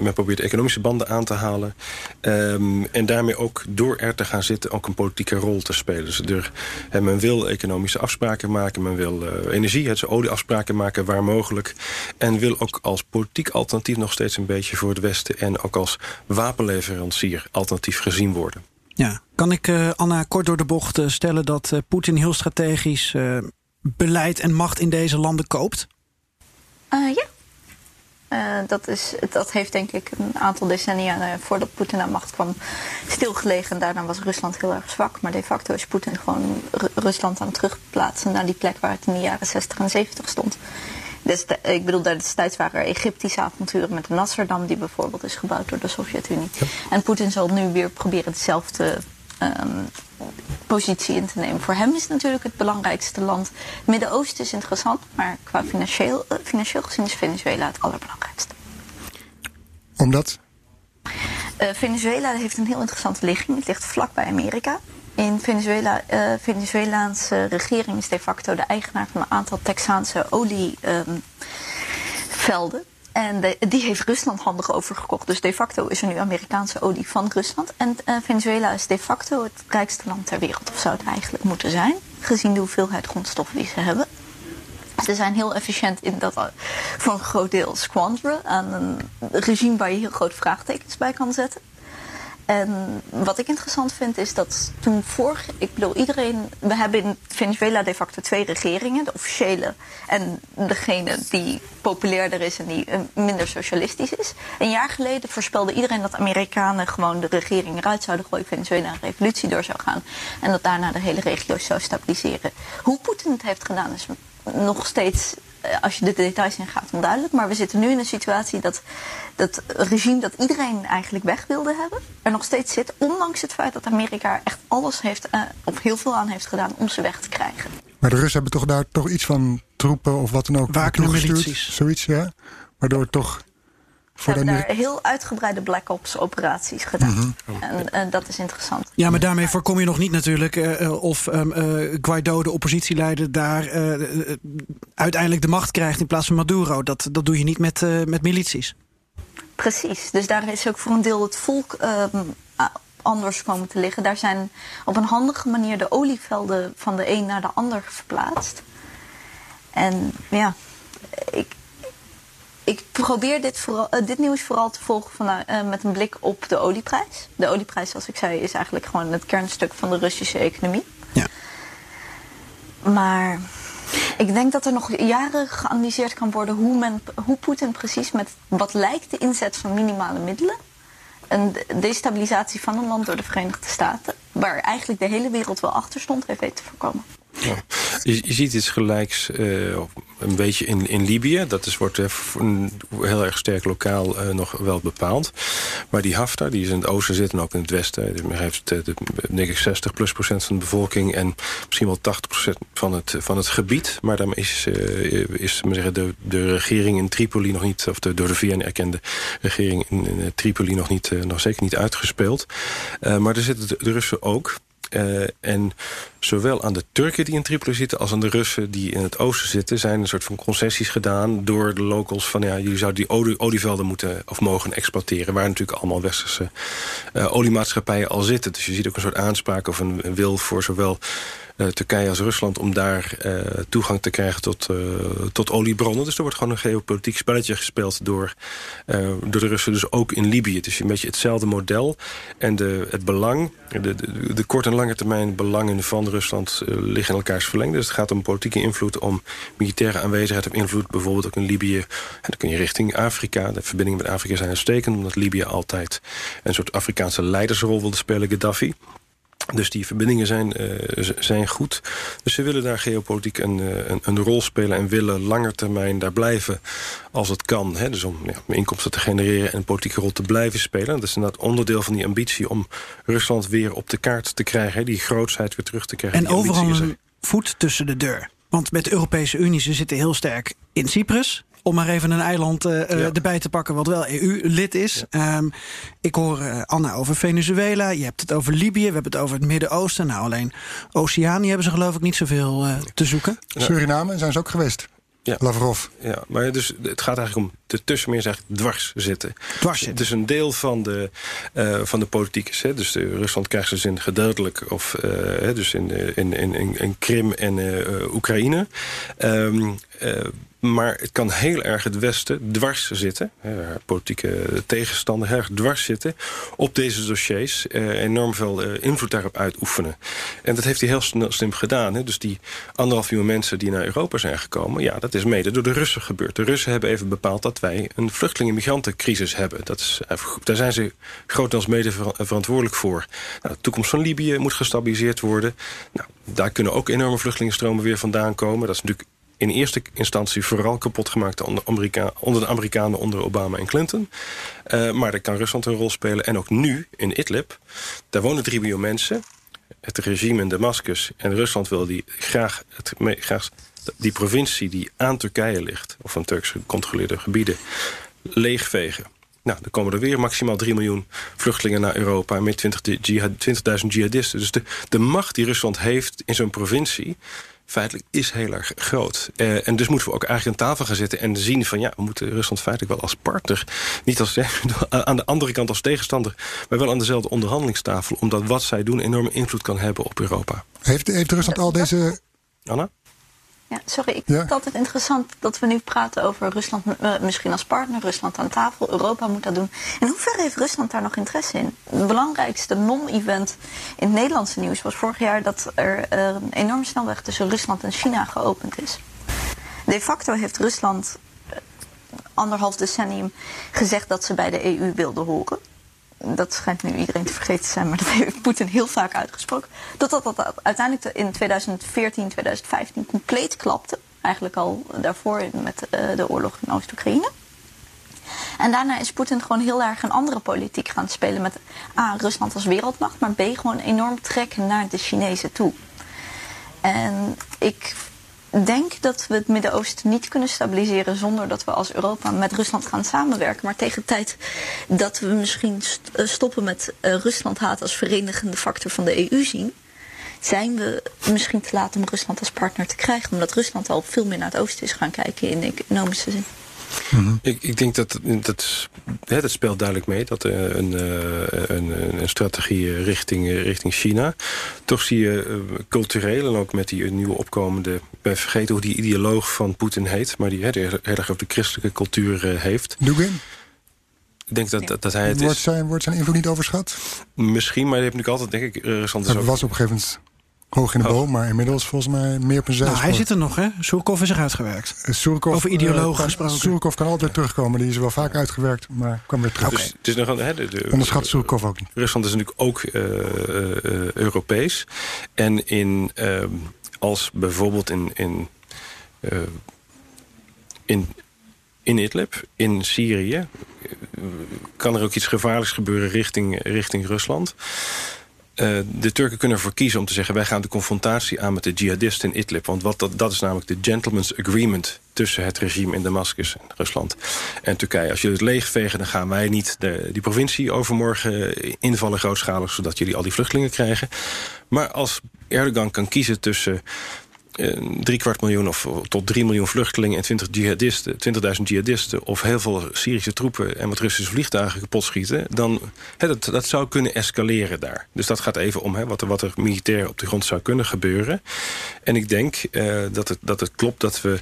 men probeert economische banden aan te halen. Um, en daarmee ook door er te gaan zitten ook een politieke rol te spelen. Dus men wil economische afspraken maken. Men wil energie, het olieafspraken maken waar mogelijk. En wil ook als politiek alternatief nog steeds een beetje voor het Westen... en ook als wapenleverancier alternatief gezien worden. Ja, kan ik uh, Anna kort door de bocht stellen dat Poetin heel strategisch beleid en macht in deze landen koopt? Ja. dat, is, dat heeft denk ik een aantal decennia voordat Poetin aan macht kwam stilgelegen. Daarna was Rusland heel erg zwak. Maar de facto is Poetin gewoon Rusland aan het terugplaatsen naar die plek waar het in de jaren 60 en 70 stond. Dus ik bedoel, destijds waren er Egyptische avonturen met de Nasserdam, die bijvoorbeeld is gebouwd door de Sovjet-Unie. Ja. En Poetin zal nu weer proberen dezelfde um, positie in te nemen. Voor hem is het natuurlijk het belangrijkste land. Het Midden-Oosten is interessant, maar qua financieel, uh, financieel gezien is Venezuela het allerbelangrijkste. Omdat? Uh, Venezuela heeft een heel interessante ligging. Het ligt vlakbij Amerika. In Venezuela, uh, Venezuelaanse regering is de facto de eigenaar van een aantal Texaanse olievelden. Um, En die heeft Rusland handig overgekocht. Dus de facto is er nu Amerikaanse olie van Rusland. En eh, Venezuela is de facto het rijkste land ter wereld. Of zou het eigenlijk moeten zijn. Gezien de hoeveelheid grondstoffen die ze hebben. Ze zijn heel efficiënt in dat eh, voor een groot deel squanderen aan een regime waar je heel groot vraagtekens bij kan zetten. En wat ik interessant vind is dat toen vorig, ik bedoel iedereen, we hebben in Venezuela de facto twee regeringen, de officiële en degene die populairder is en die eh, minder socialistisch is. Een jaar geleden voorspelde iedereen dat Amerikanen gewoon de regering eruit zouden gooien, Venezuela een revolutie door zou gaan en dat daarna de hele regio zou stabiliseren. Hoe Poetin het heeft gedaan is nog steeds als je de details in gaat, onduidelijk. Maar we zitten nu in een situatie dat dat regime dat iedereen eigenlijk weg wilde hebben, er nog steeds zit. Ondanks het feit dat Amerika er echt alles heeft, eh, of heel veel aan heeft gedaan om ze weg te krijgen. Maar de Russen hebben toch daar toch iets van troepen of wat dan ook? Wagner-milities. Zoiets, ja. Waardoor het toch Ze voor de hebben daar heel uitgebreide Black Ops operaties gedaan. En eh, dat is interessant. Ja, maar daarmee voorkom je nog niet natuurlijk eh, eh, of ehm, eh, Guaido, de oppositieleider, daar uiteindelijk de macht krijgt in plaats van Maduro. Dat, dat doe je niet met, met milities. Precies. Dus daar is ook voor een deel het volk ehm, anders komen te liggen. Daar zijn op een handige manier de olievelden van de een naar de ander verplaatst. En ja, ik, ik probeer dit, vooral, eh, dit nieuws vooral te volgen vanuit, eh, met een blik op de olieprijs. De olieprijs, zoals ik zei, is eigenlijk gewoon het kernstuk van de Russische economie. Ja. Maar ik denk dat er nog jaren geanalyseerd kan worden hoe, men, hoe Poetin precies met wat lijkt de inzet van minimale middelen. Een de- destabilisatie van een land door de Verenigde Staten, waar eigenlijk de hele wereld wel achter stond, heeft weten te voorkomen. Je, ziet iets gelijks eh, een beetje in, in Libië. Dat is, wordt eh, heel erg sterk lokaal eh, nog wel bepaald. Maar die Haftar, die is in het oosten zit en ook in het westen. Heeft eh, de, denk ik 60 plus procent van de bevolking... en misschien wel 80 procent van het, van het gebied. Maar daarmee is, is zeggen, de, de regering in Tripoli nog niet... of de door de VN erkende regering in, Tripoli nog, niet, nog zeker niet uitgespeeld. Maar er zitten de Russen ook... Eh, en zowel aan de Turken die in Tripoli zitten... als aan de Russen die in het oosten zitten... zijn een soort van concessies gedaan door de locals... van ja, jullie zouden die olie, olievelden moeten of mogen exploiteren... waar natuurlijk allemaal westerse eh, oliemaatschappijen al zitten. Dus je ziet ook een soort aanspraak of een wil voor zowel... eh, Turkije als Rusland om daar eh, toegang te krijgen tot, eh, tot oliebronnen. Dus er wordt gewoon een geopolitiek spelletje gespeeld door, door de Russen. Dus ook in Libië. Het is een beetje hetzelfde model. En de, het belang, de, de, de korte en lange termijn belangen van Rusland liggen in elkaars verlengde. Dus het gaat om politieke invloed, om militaire aanwezigheid of invloed. Bijvoorbeeld ook in Libië. En dan kun je richting Afrika. De verbindingen met Afrika zijn uitstekend, omdat Libië altijd een soort Afrikaanse leidersrol wilde spelen, Gaddafi. Dus die verbindingen zijn, eh, zijn goed. Dus ze willen daar geopolitiek een, eh, een, een rol spelen... en willen langer termijn daar blijven als het kan. Hè? Dus om ja, inkomsten te genereren en een politieke rol te blijven spelen. Dat is inderdaad onderdeel van die ambitie om Rusland weer op de kaart te krijgen. Hè? Die grootsheid weer terug te krijgen. En overal er. een voet tussen de deur. Want met de Europese Unie, ze zitten heel sterk in Cyprus. Om maar even een eiland eh, eh, Ja. erbij te pakken wat wel EU-lid is. Ehm, ik hoor eh, Anna over Venezuela. Je hebt het over Libië. We hebben het over het Midden-Oosten. Nou, alleen Oceanië hebben ze geloof ik niet zoveel eh, te zoeken. Suriname zijn ze ook geweest. Ja. Lavrov. Ja, maar dus, het gaat eigenlijk om de tussenmeer eigenlijk dwars zitten. Dwars zitten. Het is een deel van de, eh, van de politiek. is, Hè? Dus de, Rusland krijgt ze zin gedeeltelijk, of, eh, hè, dus in, in, in, in, in Krim en Oekraïne. Ehm, eh, maar het kan heel erg het Westen dwars zitten. Hè, politieke tegenstander erg dwars zitten. Op deze dossiers. eh, enorm veel eh, invloed daarop uitoefenen. En dat heeft hij heel slim gedaan. Hè. Dus die anderhalf miljoen mensen die naar Europa zijn gekomen... ja, dat is mede door de Russen gebeurd. De Russen hebben even bepaald dat wij een vluchtelingen-migrantencrisis hebben. Dat is, eh, daar zijn ze grotendeels mede ver- verantwoordelijk voor. Nou, de toekomst van Libië moet gestabiliseerd worden. Nou, daar kunnen ook enorme vluchtelingenstromen weer vandaan komen. Dat is natuurlijk in eerste instantie vooral kapot gemaakt onder, Amerika, onder de Amerikanen onder Obama en Clinton. Eh, maar daar kan Rusland een rol spelen. En ook nu in Idlib, daar wonen drie miljoen mensen. Het regime in Damascus en Rusland wil die graag, graag die provincie die aan Turkije ligt... of van Turks gecontroleerde gebieden, leegvegen. Nou, dan komen er weer maximaal 3 miljoen vluchtelingen naar Europa... met 20 de- jihad- 20.000 jihadisten. Dus de macht die Rusland heeft in zo'n provincie... feitelijk is heel erg groot. Uh, en dus moeten we ook eigenlijk aan tafel gaan zitten en zien van ja, we moeten Rusland feitelijk wel als partner, niet als aan de andere kant als tegenstander, maar wel aan dezelfde onderhandelingstafel, omdat wat zij doen enorme invloed kan hebben op Europa. Heeft, heeft Rusland al deze. Anna? Ja, sorry, ik vind het altijd interessant dat we nu praten over Rusland uh, misschien als partner, Rusland aan tafel, Europa moet dat doen. In hoeverre heeft Rusland daar nog interesse in? Het belangrijkste non-event in het Nederlandse nieuws was vorig jaar dat er uh, een enorme snelweg tussen Rusland en China geopend is. De facto heeft Rusland uh, anderhalf decennium gezegd dat ze bij de EU wilden horen dat schijnt nu iedereen te vergeten te zijn, maar dat heeft Poetin heel vaak uitgesproken. Totdat dat uiteindelijk in 2014, 2015 compleet klapte. Eigenlijk al daarvoor met uh, de oorlog in Oost-Oekraïne. En daarna is Poetin gewoon heel erg een andere politiek gaan spelen met A, Rusland als wereldmacht, maar B, gewoon enorm trekken naar de Chinezen toe. En ik denk dat we het Midden-Oosten niet kunnen stabiliseren zonder dat we als Europa met Rusland gaan samenwerken. Maar tegen tijd dat we misschien eh, stoppen met uh, Rusland haat als verenigende factor van de EU zien, zijn we misschien te laat om Rusland als partner te krijgen. Omdat Rusland al veel meer naar het oosten is gaan kijken in economische zin. Mhm. ik, ik, denk dat, dat hè, dat speelt duidelijk mee, dat uh, een, uh, een, een, strategie richting, richting China. Toch zie je uh, cultureel en ook met die nieuwe opkomende... ik ben vergeten hoe die ideoloog van Poetin heet... maar die hè, heel, heel erg over de christelijke cultuur heeft. Dugin? Ik denk dat, dat, dat hij het wordt is. Zijn, wordt zijn invloed niet overschat? Misschien, maar die heb ik altijd, denk ik, Rusland is ook... was op een gegeven moment hoog in de boom, maar inmiddels volgens mij meer op een zijspoor. Nou, hij zit er nog, hè? Surkov is er uitgewerkt. Uh, Surkov, Over ideologen uh, gesproken. Surkov kan altijd terugkomen. Die is wel vaak uitgewerkt, maar kwam weer terug. Dus, het is nog een, hè, de, de, Onderschat Surkov ook niet. Rusland is natuurlijk ook uh, Europees. En in, ehm, als bijvoorbeeld in, in, in, in Idlib, in Syrië... kan er ook iets gevaarlijks gebeuren richting, richting Rusland... Uh, de Turken kunnen ervoor kiezen om te zeggen... wij gaan de confrontatie aan met de jihadisten in Idlib. Want wat, dat, dat is namelijk de gentleman's agreement... tussen het regime in Damascus en Rusland en Turkije. Als jullie het leegvegen, dan gaan wij niet de, die provincie overmorgen invallen grootschalig... zodat jullie al die vluchtelingen krijgen. Maar als Erdogan kan kiezen tussen drie kwart miljoen of tot drie miljoen vluchtelingen en 20 jihadisten, 20.000 jihadisten of heel veel Syrische troepen en wat Russische vliegtuigen kapot schieten, dan he, dat, dat zou kunnen escaleren daar. Dus dat gaat even om wat, er, wat er militair op de grond zou kunnen gebeuren. En ik denk uh, dat, het, dat het klopt dat we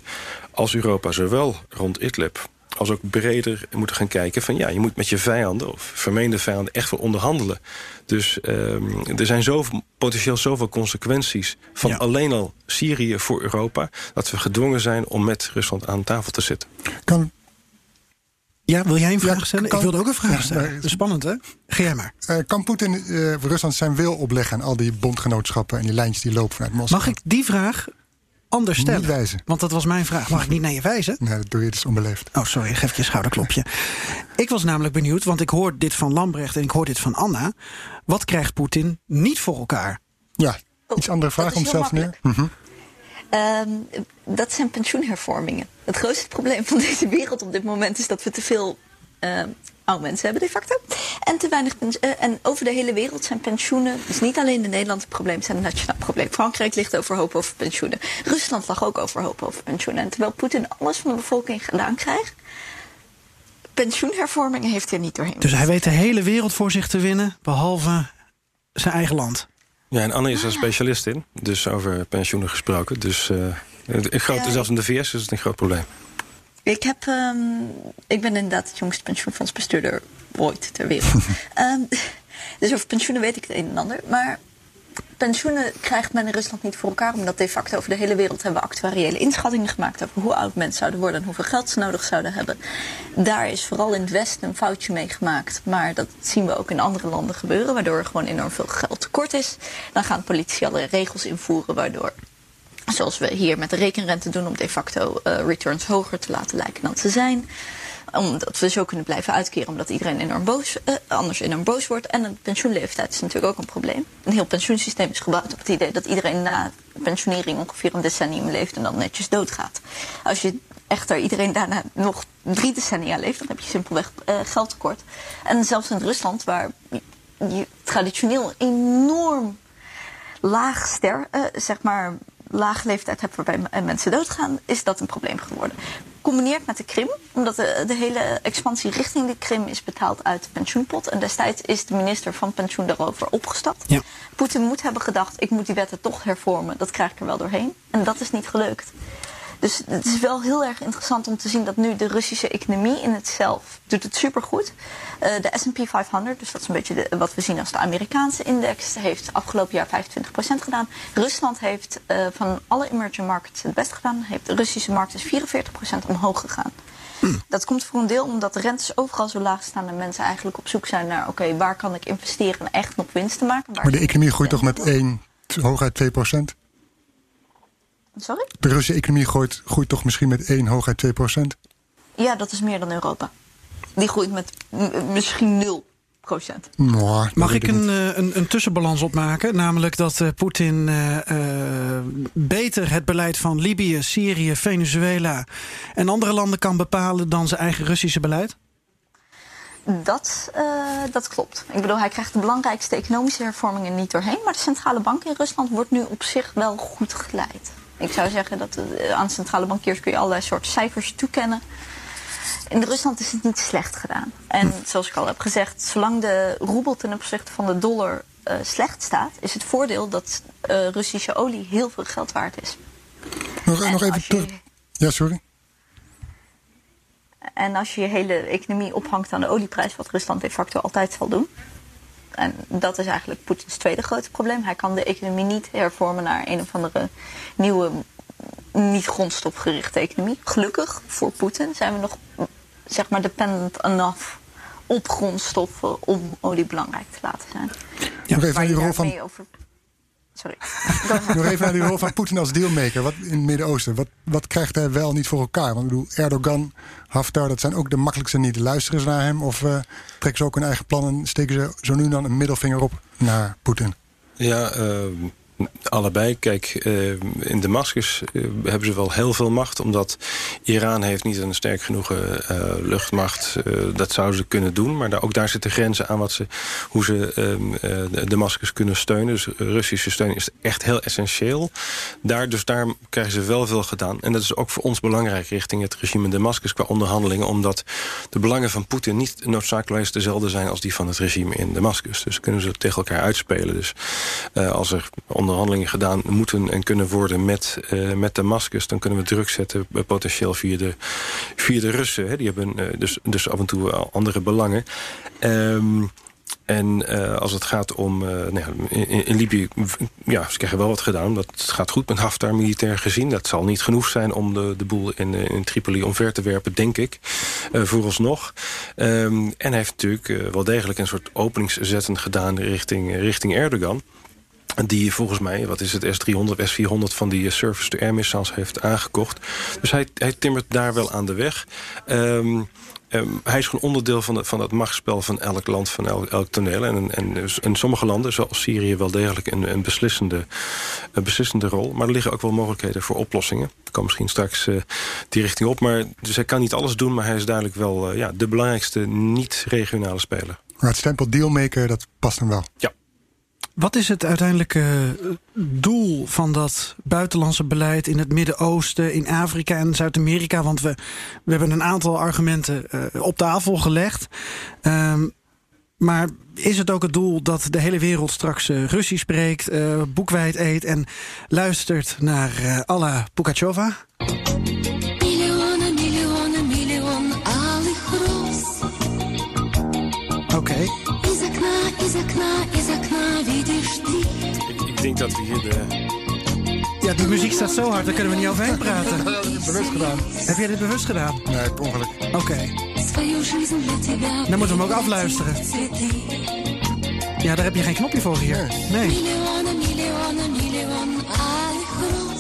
als Europa zowel rond Idlib als ook breder moeten gaan kijken van ja, je moet met je vijanden of vermeende vijanden echt wel onderhandelen. Dus um, er zijn zoveel, potentieel zoveel consequenties van Ja. alleen al Syrië voor Europa, dat we gedwongen zijn om met Rusland aan tafel te zitten. Kan, Ja, wil jij een vraag Ja, stellen? kan- Ik wilde ook een vraag Ja, stellen. maar- Dat is spannend, hè? Ga jij maar. eh, kan Poetin eh, Rusland zijn wil opleggen aan al die bondgenootschappen en die lijntjes die lopen vanuit Moskou? Mag ik die vraag anders Niet stellen? wijzen. Want dat was mijn vraag. Mag ik niet naar je wijzen? Nee, dat doe je dus onbeleefd. Oh, sorry, geef je een schouderklopje. ik was namelijk benieuwd, want ik hoor dit van Lambrecht en ik hoor dit van Anna. Wat krijgt Poetin niet voor elkaar? Ja, iets andere vraag Oh, om zelf neer. Mhm. Ehm, dat zijn pensioenhervormingen. Het grootste probleem van deze wereld op dit moment is dat we te veel oude mensen hebben, de facto. En te weinig pens- eh, En over de hele wereld zijn pensioenen. Dus niet alleen in Nederland het probleem, het zijn een nationaal probleem. Frankrijk ligt overhoop over pensioenen. Rusland lag ook overhoop over pensioenen. En terwijl Poetin alles van de bevolking gedaan krijgt. Pensioenhervormingen heeft hij er niet doorheen. Dus hij weet de hele wereld voor zich te winnen, behalve zijn eigen land. Ja, en Anne is er specialist in, dus over pensioenen gesproken. Dus uh, een groot, Ja. zelfs in de VS is het een groot probleem. Ik, heb, ehm, ik ben inderdaad het jongste pensioenfondsbestuurder ooit ter wereld. Ehm, dus over pensioenen weet ik het een en ander. Maar pensioenen krijgt men in Rusland niet voor elkaar. Omdat de facto over de hele wereld hebben we actuariële inschattingen gemaakt over hoe oud mensen zouden worden en hoeveel geld ze nodig zouden hebben. Daar is vooral in het Westen een foutje mee gemaakt. Maar dat zien we ook in andere landen gebeuren, waardoor er gewoon enorm veel geld tekort is. Dan gaan politici alle regels invoeren, waardoor Zoals we hier met de rekenrente doen om de facto eh, returns hoger te laten lijken dan ze zijn. Omdat we zo kunnen blijven uitkeren omdat iedereen enorm boos, eh, anders enorm boos wordt. En een pensioenleeftijd is natuurlijk ook een probleem. Een heel pensioensysteem is gebouwd op het idee dat iedereen na pensionering ongeveer een decennium leeft en dan netjes doodgaat. Als je echter iedereen daarna nog drie decennia leeft, dan heb je simpelweg eh, geldtekort. En zelfs in Rusland, waar je traditioneel enorm laag ster, eh, zeg maar lage leeftijd hebt waarbij mensen doodgaan, is dat een probleem geworden. Combineert met de Krim, omdat de, de, hele expansie richting de Krim is betaald uit de pensioenpot. En destijds is de minister van Pensioen daarover opgestapt. Ja. Poetin moet hebben gedacht, ik moet die wetten toch hervormen, dat krijg ik er wel doorheen. En dat is niet gelukt. Dus het is wel heel erg interessant om te zien dat nu de Russische economie in het zelf doet het supergoed. Uh, de S&P 500, dus dat is een beetje de, wat we zien als de Amerikaanse index, heeft afgelopen jaar 25% gedaan. Rusland heeft uh, van alle emerging markets het best gedaan. Heeft de Russische markt is 44% omhoog gegaan. Dat komt voor een deel omdat de rentes overal zo laag staan en mensen eigenlijk op zoek zijn naar: oké, okay, waar kan ik investeren en echt nog winst te maken? maar de economie groeit toch met 1, hooguit 2 procent? Sorry? De Russische economie groeit, groeit toch misschien met 1, hooguit 2 procent? Ja, dat is meer dan Europa. Die groeit met misschien 0 procent. Mag ik een, een, een, tussenbalans opmaken? Namelijk dat uh, Poetin uh, uh, beter het beleid van Libië, Syrië, Venezuela en andere landen kan bepalen dan zijn eigen Russische beleid? Dat, dat klopt. Ik bedoel, hij krijgt de belangrijkste economische hervormingen niet doorheen. Maar de centrale bank in Rusland wordt nu op zich wel goed geleid. Ik zou zeggen dat aan centrale bankiers kun je allerlei soorten cijfers toekennen. In Rusland is het niet slecht gedaan. En zoals ik al heb gezegd, zolang de roebel ten opzichte van de dollar uh, slecht staat, is het voordeel dat uh, Russische olie heel veel geld waard is. Nog, nog even terug. Ja, sorry. En als je je hele economie ophangt aan de olieprijs, wat Rusland de facto altijd zal doen. En dat is eigenlijk Poetins tweede grote probleem. Hij kan de economie niet hervormen naar een of andere nieuwe, niet grondstofgerichte economie. Gelukkig voor Poetin zijn we nog zeg maar dependent enough op grondstoffen om olie belangrijk te laten zijn. Ja, nog even naar die rol van. Sorry. nog even naar die rol van Poetin als dealmaker wat, in het Midden-Oosten. Wat, wat krijgt hij wel niet voor elkaar? Want ik bedoel, Erdogan, Haftar, dat zijn ook de makkelijkste niet. Luisteren ze naar hem of uh, trekken ze ook hun eigen plannen en steken ze zo nu dan een middelvinger op naar Poetin? Ja, uh, allebei. Kijk, uh, in Damascus uh, hebben ze wel heel veel macht... omdat Iran heeft niet een sterk genoeg uh, luchtmacht. dat zouden ze kunnen doen. Maar daar, ook daar zitten grenzen aan wat ze, hoe ze ehm, Damascus kunnen steunen. Dus Russische steun is echt heel essentieel. Daar, dus daar krijgen ze wel veel gedaan. En dat is ook voor ons belangrijk richting het regime in Damascus... qua onderhandelingen, omdat de belangen van Poetin... niet noodzakelijk dezelfde zijn als die van het regime in Damascus. Dus kunnen ze tegen elkaar uitspelen. Dus als er onder onderhandelingen gedaan moeten en kunnen worden met, uh, met Damascus... dan kunnen we druk zetten uh, potentieel via de, via de Russen. Hè. Die hebben uh, dus, dus af en toe andere belangen. Um, en als het gaat om... Nou ja, in, Libië, ja, ze krijgen wel wat gedaan. Dat gaat goed met Haftar militair gezien. Dat zal niet genoeg zijn om de, de boel in, in Tripoli omver te werpen, denk ik. Vooralsnog. Um, en hij heeft natuurlijk wel degelijk een soort openingszetten gedaan richting, richting Erdogan. Die volgens mij, wat is het, S300, S400 van die surface-to-air missiles heeft aangekocht. Dus hij, hij timmert daar wel aan de weg. Um, Um, hij is gewoon onderdeel van, de, van het machtsspel van elk land, van elk, elk toneel. En, en, in sommige landen, zoals Syrië, wel degelijk een, een, beslissende, een beslissende rol. Maar er liggen ook wel mogelijkheden voor oplossingen. Ik kan misschien straks uh, die richting op. Maar, dus hij kan niet alles doen, maar hij is duidelijk wel uh, ja, de belangrijkste niet-regionale speler. Maar het stempel dealmaker, dat past hem wel. Ja. Wat is het uiteindelijke doel van dat buitenlandse beleid in het Midden-Oosten, in Afrika en Zuid-Amerika? Want we, we hebben een aantal argumenten uh, op tafel gelegd. Um, maar is het ook het doel dat de hele wereld straks uh, Russisch spreekt, uh, boekwijd eet en luistert naar uh, Alla Pukachova? Oké. Okay. Ik denk dat we hier de... Ja, die muziek staat zo hard, daar kunnen we niet overheen praten. heb bewust gedaan. Heb jij dit bewust gedaan? Nee, per ongeluk. Oké. Okay. Dan moeten we hem ook afluisteren. Ja, daar heb je geen knopje voor hier. Nee.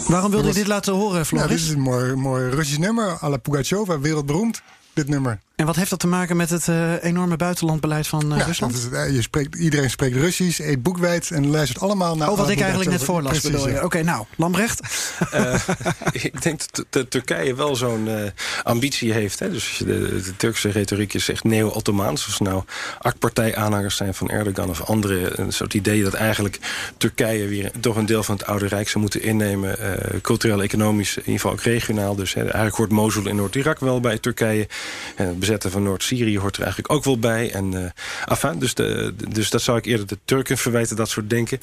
Waarom wilde je dit laten horen, Floris? Ja, dit is een mooi, mooi Russisch nummer. Alla Pugacheva, wereldberoemd, dit nummer. En wat heeft dat te maken met het uh, enorme buitenlandbeleid van uh, ja, Rusland? Het, uh, je spreekt, iedereen spreekt Russisch, eet boekwijd en luistert allemaal naar. Oh, wat ik eigenlijk net voorlas, bedoel je? Oké, okay, nou, Lambrecht. ik denk dat Turkije wel zo'n ambitie heeft. Hè? Dus de, de, Turkse retoriek is echt neo-Ottomaans. Of nou AK-partij-aanhangers zijn van Erdogan of andere. Een soort idee dat eigenlijk Turkije weer toch een deel van het Oude Rijk zou moeten innemen. cultureel, economisch, in ieder geval ook regionaal. Dus hè, eigenlijk hoort Mosul in Noord-Irak wel bij Turkije. En het bezetten van Noord-Syrië hoort er eigenlijk ook wel bij. En, uh, dus, de, dus dat zou ik eerder de Turken verwijten, dat soort denken.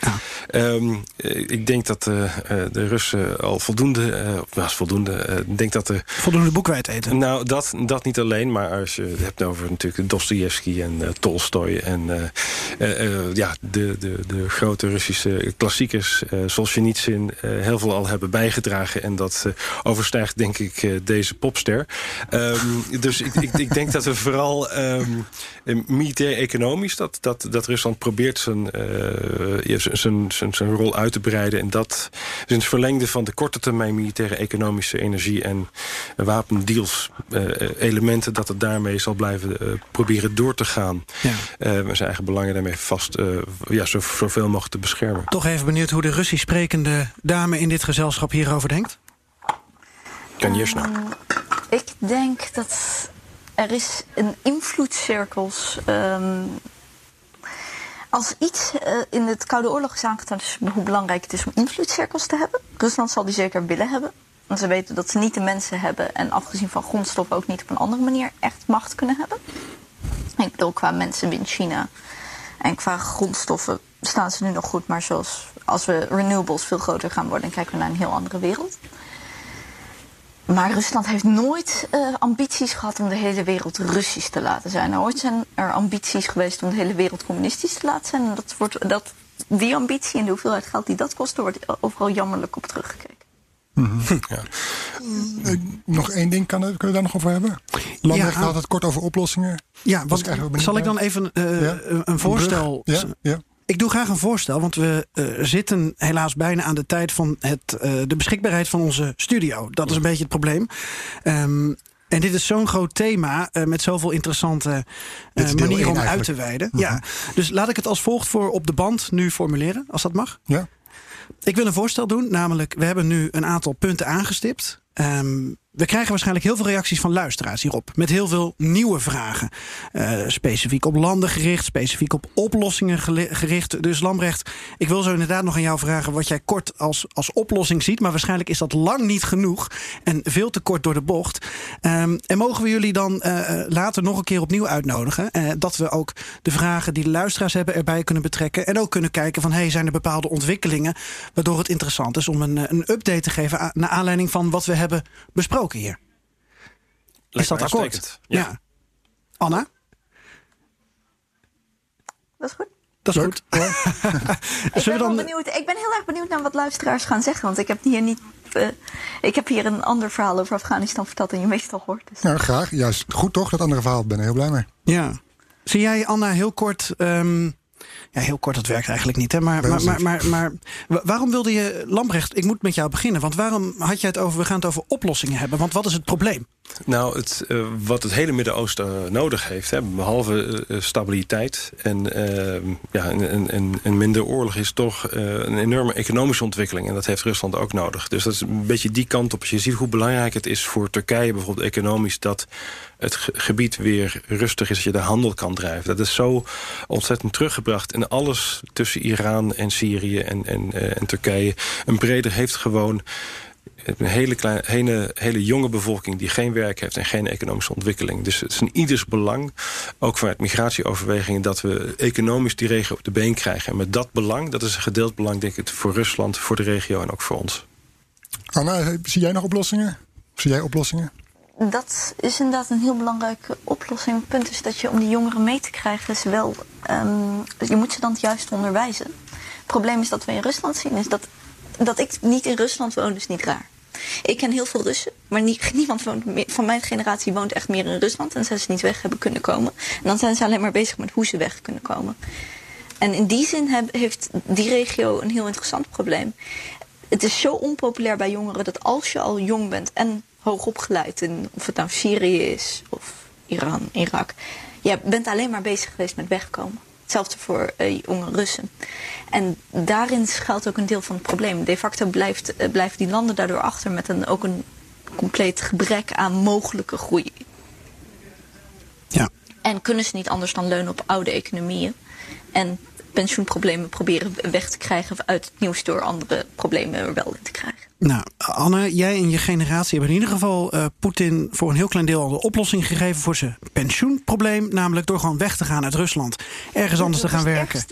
Um, ik denk dat uh, de Russen al voldoende... Was voldoende, denk dat er... Voldoende boekwijd eten? Nou, dat, dat niet alleen. Maar als je het hebt over natuurlijk Dostoevsky en Tolstoy... en ja, de, de, de grote Russische klassiekers, Solzhenitsyn... heel veel al hebben bijgedragen. En dat overstijgt, denk ik, deze popster. Um, dus ik, ik, ik, denk dat we vooral um, militair-economisch... Dat, dat, dat Rusland probeert zijn, uh, zijn, zijn, zijn rol uit te breiden. En dat is in het verlengde van de korte termijn... militaire economische energie en wapendeals uh, elementen... dat het daarmee zal blijven uh, proberen door te gaan. Ja. zijn eigen belangen daarmee vast ja, zo, zoveel mogelijk te beschermen. Toch even benieuwd hoe de Russisch sprekende dame in dit gezelschap hierover denkt? Kan je um, Ik denk dat er is een invloedcirkels. Um, als iets uh, in het Koude Oorlog is aangetoond is hoe belangrijk het is om invloedcirkels te hebben. Rusland zal die zeker willen hebben. Want ze weten dat ze niet de mensen hebben en afgezien van grondstoffen ook niet op een andere manier echt macht kunnen hebben. Ik bedoel, qua mensen wint China. En qua grondstoffen staan ze nu nog goed. Maar zoals als we renewables veel groter gaan worden, dan kijken we naar een heel andere wereld. Maar Rusland heeft nooit uh, ambities gehad om de hele wereld Russisch te laten zijn. Ooit zijn er ambities geweest om de hele wereld communistisch te laten zijn. En dat wordt, dat, die ambitie en de hoeveelheid geld die dat kost, wordt overal jammerlijk op teruggekeken. Mm -hmm. ja. nog één ding, kan, kunnen we daar nog over hebben? Lambrecht ja, had het kort over oplossingen. Ja, wat, zal ik dan even uh, ja? een voorstel... Ja, ja. Ik doe graag een voorstel, want we uh, zitten helaas bijna aan de tijd van het, uh, de beschikbaarheid van onze studio. Dat is een beetje het probleem. Um, en dit is zo'n groot thema uh, met zoveel interessante manieren om uit te wijden. -hmm. Ja, dus laat ik het als volgt voor op de band nu formuleren, als dat mag. Ja. Ik wil een voorstel doen, namelijk we hebben nu een aantal punten aangestipt. Um, we krijgen waarschijnlijk heel veel reacties van luisteraars hierop. Met heel veel nieuwe vragen. Uh, specifiek op landen gericht, specifiek op oplossingen gericht. Dus Lambrecht, ik wil zo inderdaad nog aan jou vragen wat jij kort als, als oplossing ziet. Maar waarschijnlijk is dat lang niet genoeg en veel te kort door de bocht. Um, en mogen we jullie dan uh, later nog een keer opnieuw uitnodigen? Dat we ook de vragen die de luisteraars hebben erbij kunnen betrekken. En ook kunnen kijken van hey, zijn er bepaalde ontwikkelingen waardoor het interessant is om een, een update te geven naar aanleiding van wat we hebben besproken hier. Is dat akkoord? Ja. ja. Anna? Dat is goed. Dat is goed. ik, ben dan... benieuwd, ik ben heel erg benieuwd naar wat luisteraars gaan zeggen. Want ik heb hier niet. Uh, ik heb hier een ander verhaal over Afghanistan verteld dan je meestal hoort. Dus. Nou, graag. Juist goed toch, dat andere verhaal. Ik ben er heel blij mee. Ja. Zie jij, Anna, heel kort. Um, ja, heel kort, dat werkt eigenlijk niet. Hè? Maar, maar, maar, maar, maar, waarom wilde je, Lambrecht, ik moet met jou beginnen. Want waarom had je het over, we gaan het over oplossingen hebben? Want wat is het probleem? Nou, het, uh, wat het hele Midden-Oosten uh, nodig heeft, hè, behalve uh, stabiliteit en, ja, en, minder oorlog, is toch een enorme economische ontwikkeling. En dat heeft Rusland ook nodig. Dus dat is een beetje die kant op. Als je ziet hoe belangrijk het is voor Turkije, bijvoorbeeld economisch, dat het gebied weer rustig is, dat je de handel kan drijven. Dat is zo ontzettend teruggebracht. En alles tussen Iran en Syrië en, en, en Turkije. Een breder heeft gewoon een hele, kleine, hele, hele jonge bevolking die geen werk heeft en geen economische ontwikkeling. Dus het is in ieders belang, ook vanuit migratieoverwegingen, dat we economisch die regio op de been krijgen. En met dat belang, dat is een gedeeld belang, denk ik, voor Rusland, voor de regio en ook voor ons. Anna, zie jij nog oplossingen? Zie jij oplossingen? Dat is inderdaad een heel belangrijke oplossing. Het punt is dat je om die jongeren mee te krijgen, is wel. Um, je moet ze dan het juist onderwijzen. Het probleem is dat we in Rusland zien, is dat, dat ik niet in Rusland woon, is niet raar. Ik ken heel veel Russen, maar niemand van mijn generatie woont echt meer in Rusland. En zijn ze niet weg hebben kunnen komen. En dan zijn ze alleen maar bezig met hoe ze weg kunnen komen. En in die zin heeft die regio een heel interessant probleem. Het is zo onpopulair bij jongeren dat als je al jong bent en hoog opgeleid, in, of het nou Syrië is of Iran, Irak. Je bent alleen maar bezig geweest met wegkomen. Hetzelfde voor uh, jonge Russen. En daarin schuilt ook een deel van het probleem. De facto blijft, uh, blijven die landen daardoor achter met een, ook een compleet gebrek aan mogelijke groei. Ja. En kunnen ze niet anders dan leunen op oude economieën. En pensioenproblemen proberen weg te krijgen uit het nieuws door andere problemen er wel in te krijgen. Nou, Anne, jij en je generatie hebben in ieder geval uh, Poetin voor een heel klein deel al de oplossing gegeven voor zijn pensioenprobleem. Namelijk door gewoon weg te gaan uit Rusland. Ergens anders te gaan werken.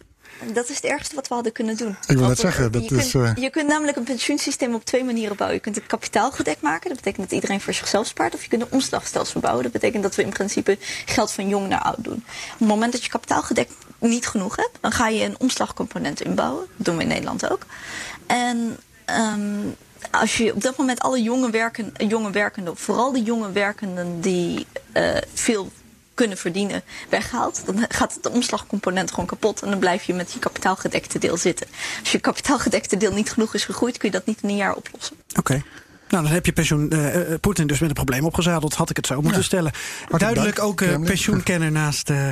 Dat is het ergste wat we hadden kunnen doen. Ik wil net zeggen, dat je is. Kunt, je kunt namelijk een pensioensysteem op twee manieren bouwen. Je kunt het kapitaalgedekt maken, dat betekent dat iedereen voor zichzelf spaart. Of je kunt een omslagstelsel bouwen, dat betekent dat we in principe geld van jong naar oud doen. Op het moment dat je kapitaalgedekt niet genoeg hebt, dan ga je een omslagcomponent inbouwen. Dat doen we in Nederland ook. En um, als je op dat moment alle jonge, werken, jonge werkenden, vooral de jonge werkenden die uh, veel kunnen verdienen, weghaalt, dan gaat het omslagcomponent gewoon kapot en dan blijf je met je kapitaalgedekte deel zitten. Als je kapitaalgedekte deel niet genoeg is gegroeid, kun je dat niet in een jaar oplossen. Oké. Nou, dan heb je pensioen, uh, Poetin dus met een probleem opgezadeld, had ik het zo moeten ja. stellen. Duidelijk ook uh, pensioenkenner naast uh,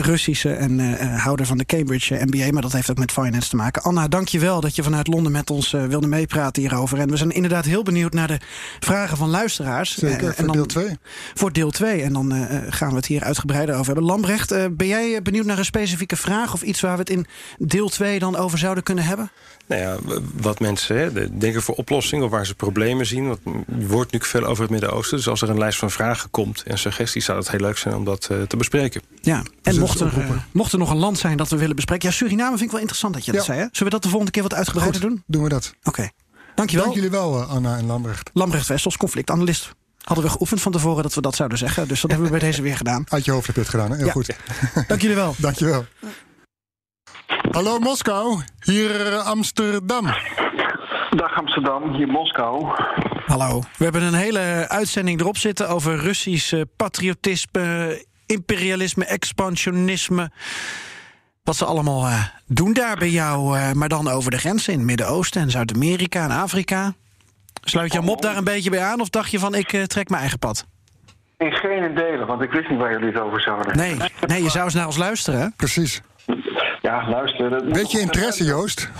Russische en houder van de Cambridge MBA, maar dat heeft ook met finance te maken. Anna, dank je wel dat je vanuit Londen met ons wilde meepraten hierover. En we zijn inderdaad heel benieuwd naar de vragen van luisteraars. Zeker, voor dan, deel 2. Voor deel 2. En dan gaan we het hier uitgebreider over hebben. Lambrecht, ben jij benieuwd naar een specifieke vraag of iets waar we het in deel 2 dan over zouden kunnen hebben? Nou ja, wat mensen hè, denken voor oplossingen of waar ze problemen zien. Want er wordt nu veel over het Midden-Oosten. Dus als er een lijst van vragen komt en suggesties, zou het heel leuk zijn om dat uh, te bespreken. Ja, en mocht er, uh, mocht er nog een land zijn dat we willen bespreken. Ja, Suriname vind ik wel interessant dat je ja. dat zei. Hè? Zullen we dat de volgende keer wat uitgebreider Goed, doen? Doen we dat. Oké. Okay. Dankjewel. Dank jullie wel, uh, Anna en Lambrecht. Lambrecht Wessels, conflictanalist. Hadden we geoefend van tevoren dat we dat zouden zeggen. Dus dat hebben we bij deze weer gedaan. Uit je hoofd heb je het gedaan, hè? Heel ja. goed. Dank jullie wel. Dank je wel. Hallo Moskou, hier Amsterdam. Dag Amsterdam, hier Moskou. Hallo. We hebben een hele uitzending erop zitten over Russisch patriotisme, imperialisme, expansionisme. Wat ze allemaal uh, doen daar bij jou, maar dan over de grenzen in het Midden-Oosten en Zuid-Amerika en Afrika. Sluit jouw mop daar een beetje bij aan of dacht je van ik trek mijn eigen pad? In geen delen, want ik wist niet waar jullie het over zouden. Nee, nee je zou eens naar ons luisteren. Hè? Precies. Ja, luister. Beetje interesse, Joost?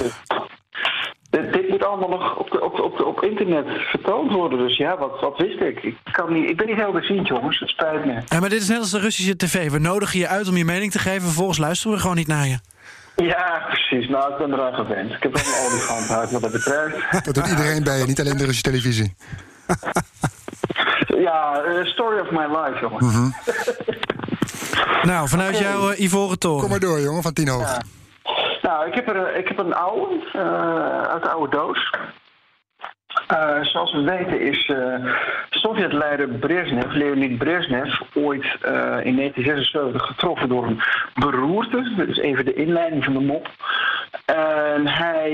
Dit, dit, moet allemaal nog op, de, op, op, op, internet vertoond worden. Dus ja, wat, wat wist ik? Ik, kan niet, ik ben niet heel beziend, jongens. Het spijt me. Ja, maar dit is net als de Russische tv. We nodigen je uit om je mening te geven. Vervolgens luisteren we gewoon niet naar je. Ja, precies. Nou, ik ben eraan gewend. Ik heb wel een olifant uit wat dat betreft. Dat doet iedereen bij je, niet alleen de Russische televisie. ja, uh, story of my life, jongens. Mm -hmm. nou, vanuit okay. jouw uh, Ivoren Toren. Kom maar door, jongen, van tien hoog. Ja. Nou, ik heb, er, ik heb een oude, uh, uit de oude doos. Uh, zoals we weten is uh, Sovjet-leider Brezhnev, Leonid Brezhnev, ooit uh, in 1976 getroffen door een beroerte. Dat is even de inleiding van de mop. En hij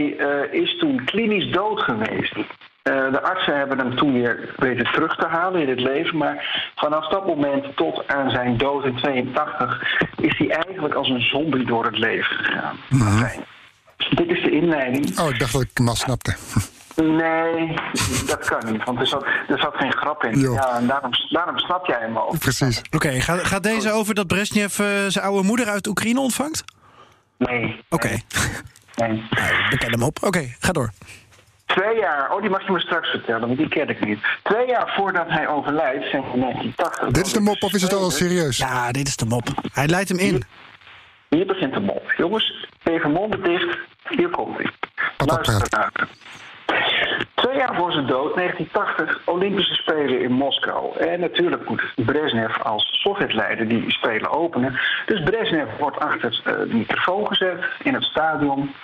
is toen klinisch dood geweest. De artsen hebben hem toen weer weten terug te halen in het leven. Maar vanaf dat moment tot aan zijn dood in 82 is hij eigenlijk als een zombie door het leven gegaan. Mm -hmm. Dit is de inleiding. Oh, ik dacht dat ik hem al snapte. Nee, dat kan niet, want er zat, er zat geen grap in. Jo. Ja, en daarom, daarom snap jij hem ook. Precies. Oké, okay, gaat, gaat deze over dat Brezhnev uh, zijn oude moeder uit Oekraïne ontvangt? Nee. Oké. Okay. Nee. We kennen hem op. Oké, okay, ga door. Twee jaar, oh die mag je me straks vertellen, want die ken ik niet. Twee jaar voordat hij overlijdt, zeg in 1980. Dit is de mop of is het al serieus? Ja, dit is de mop. Hij leidt hem in. Hier, hier begint de mop. Jongens, even monden dicht. Hier komt hij. Luister naar. Twee jaar voor zijn dood, 1980, Olympische Spelen in Moskou. En natuurlijk moet Brezhnev als Sovjetleider die spelen openen. Dus Brezhnev wordt achter uh, de microfoon gezet in het stadion.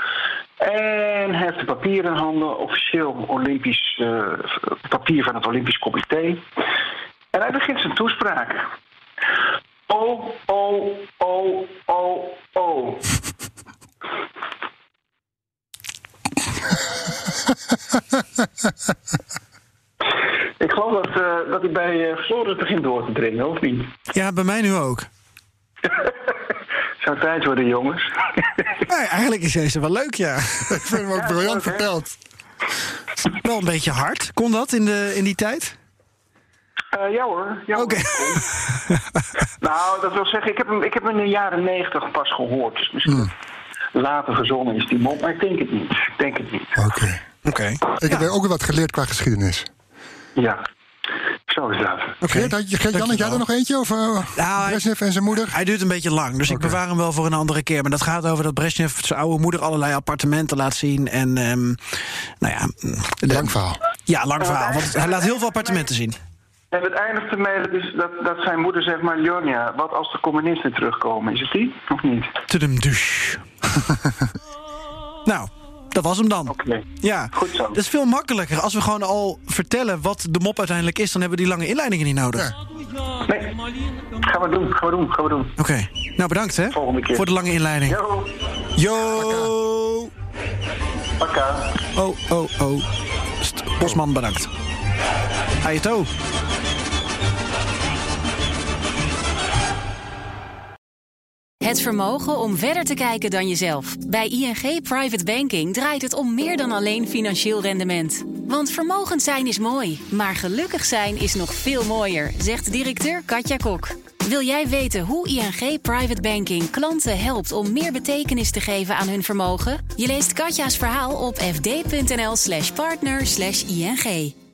En heeft de papieren in handen, officieel Olympisch uh, papier van het Olympisch Comité. En hij begint zijn toespraak. Oh, oh, oh, oh, oh. Ik geloof dat, uh, dat hij bij uh, Floris begint door te dringen, of niet? Ja, bij mij nu ook. Zou tijd worden, jongens. nee, eigenlijk is deze wel leuk, ja. Ik vind hem ook ja, briljant ook, verteld. Wel een beetje hard. Kon dat in, de, in die tijd? Eh, ja hoor. Ja. Oké. Nou, dat wil zeggen, ik heb hem, ik heb hem in de jaren negentig pas gehoord. Dus misschien Hmm. later verzonnen is die mop, maar ik denk het niet. Ik denk het niet. Oké. Oké. Ik heb ook wat geleerd qua geschiedenis. Ja, zo is dat. Je, Geert Jan, had jij er nog eentje over uh, Nou, hij- Brezhnev en zijn moeder? Hij duurt een beetje lang, dus ik Oké. bewaar hem wel voor een andere keer. Maar dat gaat over dat Brezhnev zijn oude moeder allerlei appartementen laat zien. En, ehm, nou ja... de- Lang verhaal. Ja, lang verhaal. Want hij laat heel veel appartementen zien. En het eindigt ermee dus dat, dat zijn moeder zegt maar... Wat als de communisten terugkomen? Is het die of niet? Tudum douche. nou, dat was hem dan. Oké. Ja, Goed zo. dat is veel makkelijker. Als we gewoon al vertellen wat de mop uiteindelijk is... dan hebben we die lange inleidingen niet nodig. Ja. Nee, gaan we doen, gaan we doen, gaan we doen. Oké, nou bedankt hè. Volgende keer. Voor de lange inleiding. Yo, Yo! pakka. Oh, oh, oh. St- Bosman, bedankt. Ayato. Het vermogen om verder te kijken dan jezelf. Bij ING Private Banking draait het om meer dan alleen financieel rendement. Want vermogend zijn is mooi, maar gelukkig zijn is nog veel mooier, zegt directeur Katja Kok. Wil jij weten hoe ING Private Banking klanten helpt om meer betekenis te geven aan hun vermogen? Je leest Katja's verhaal op fd.nl/slash partner/ing.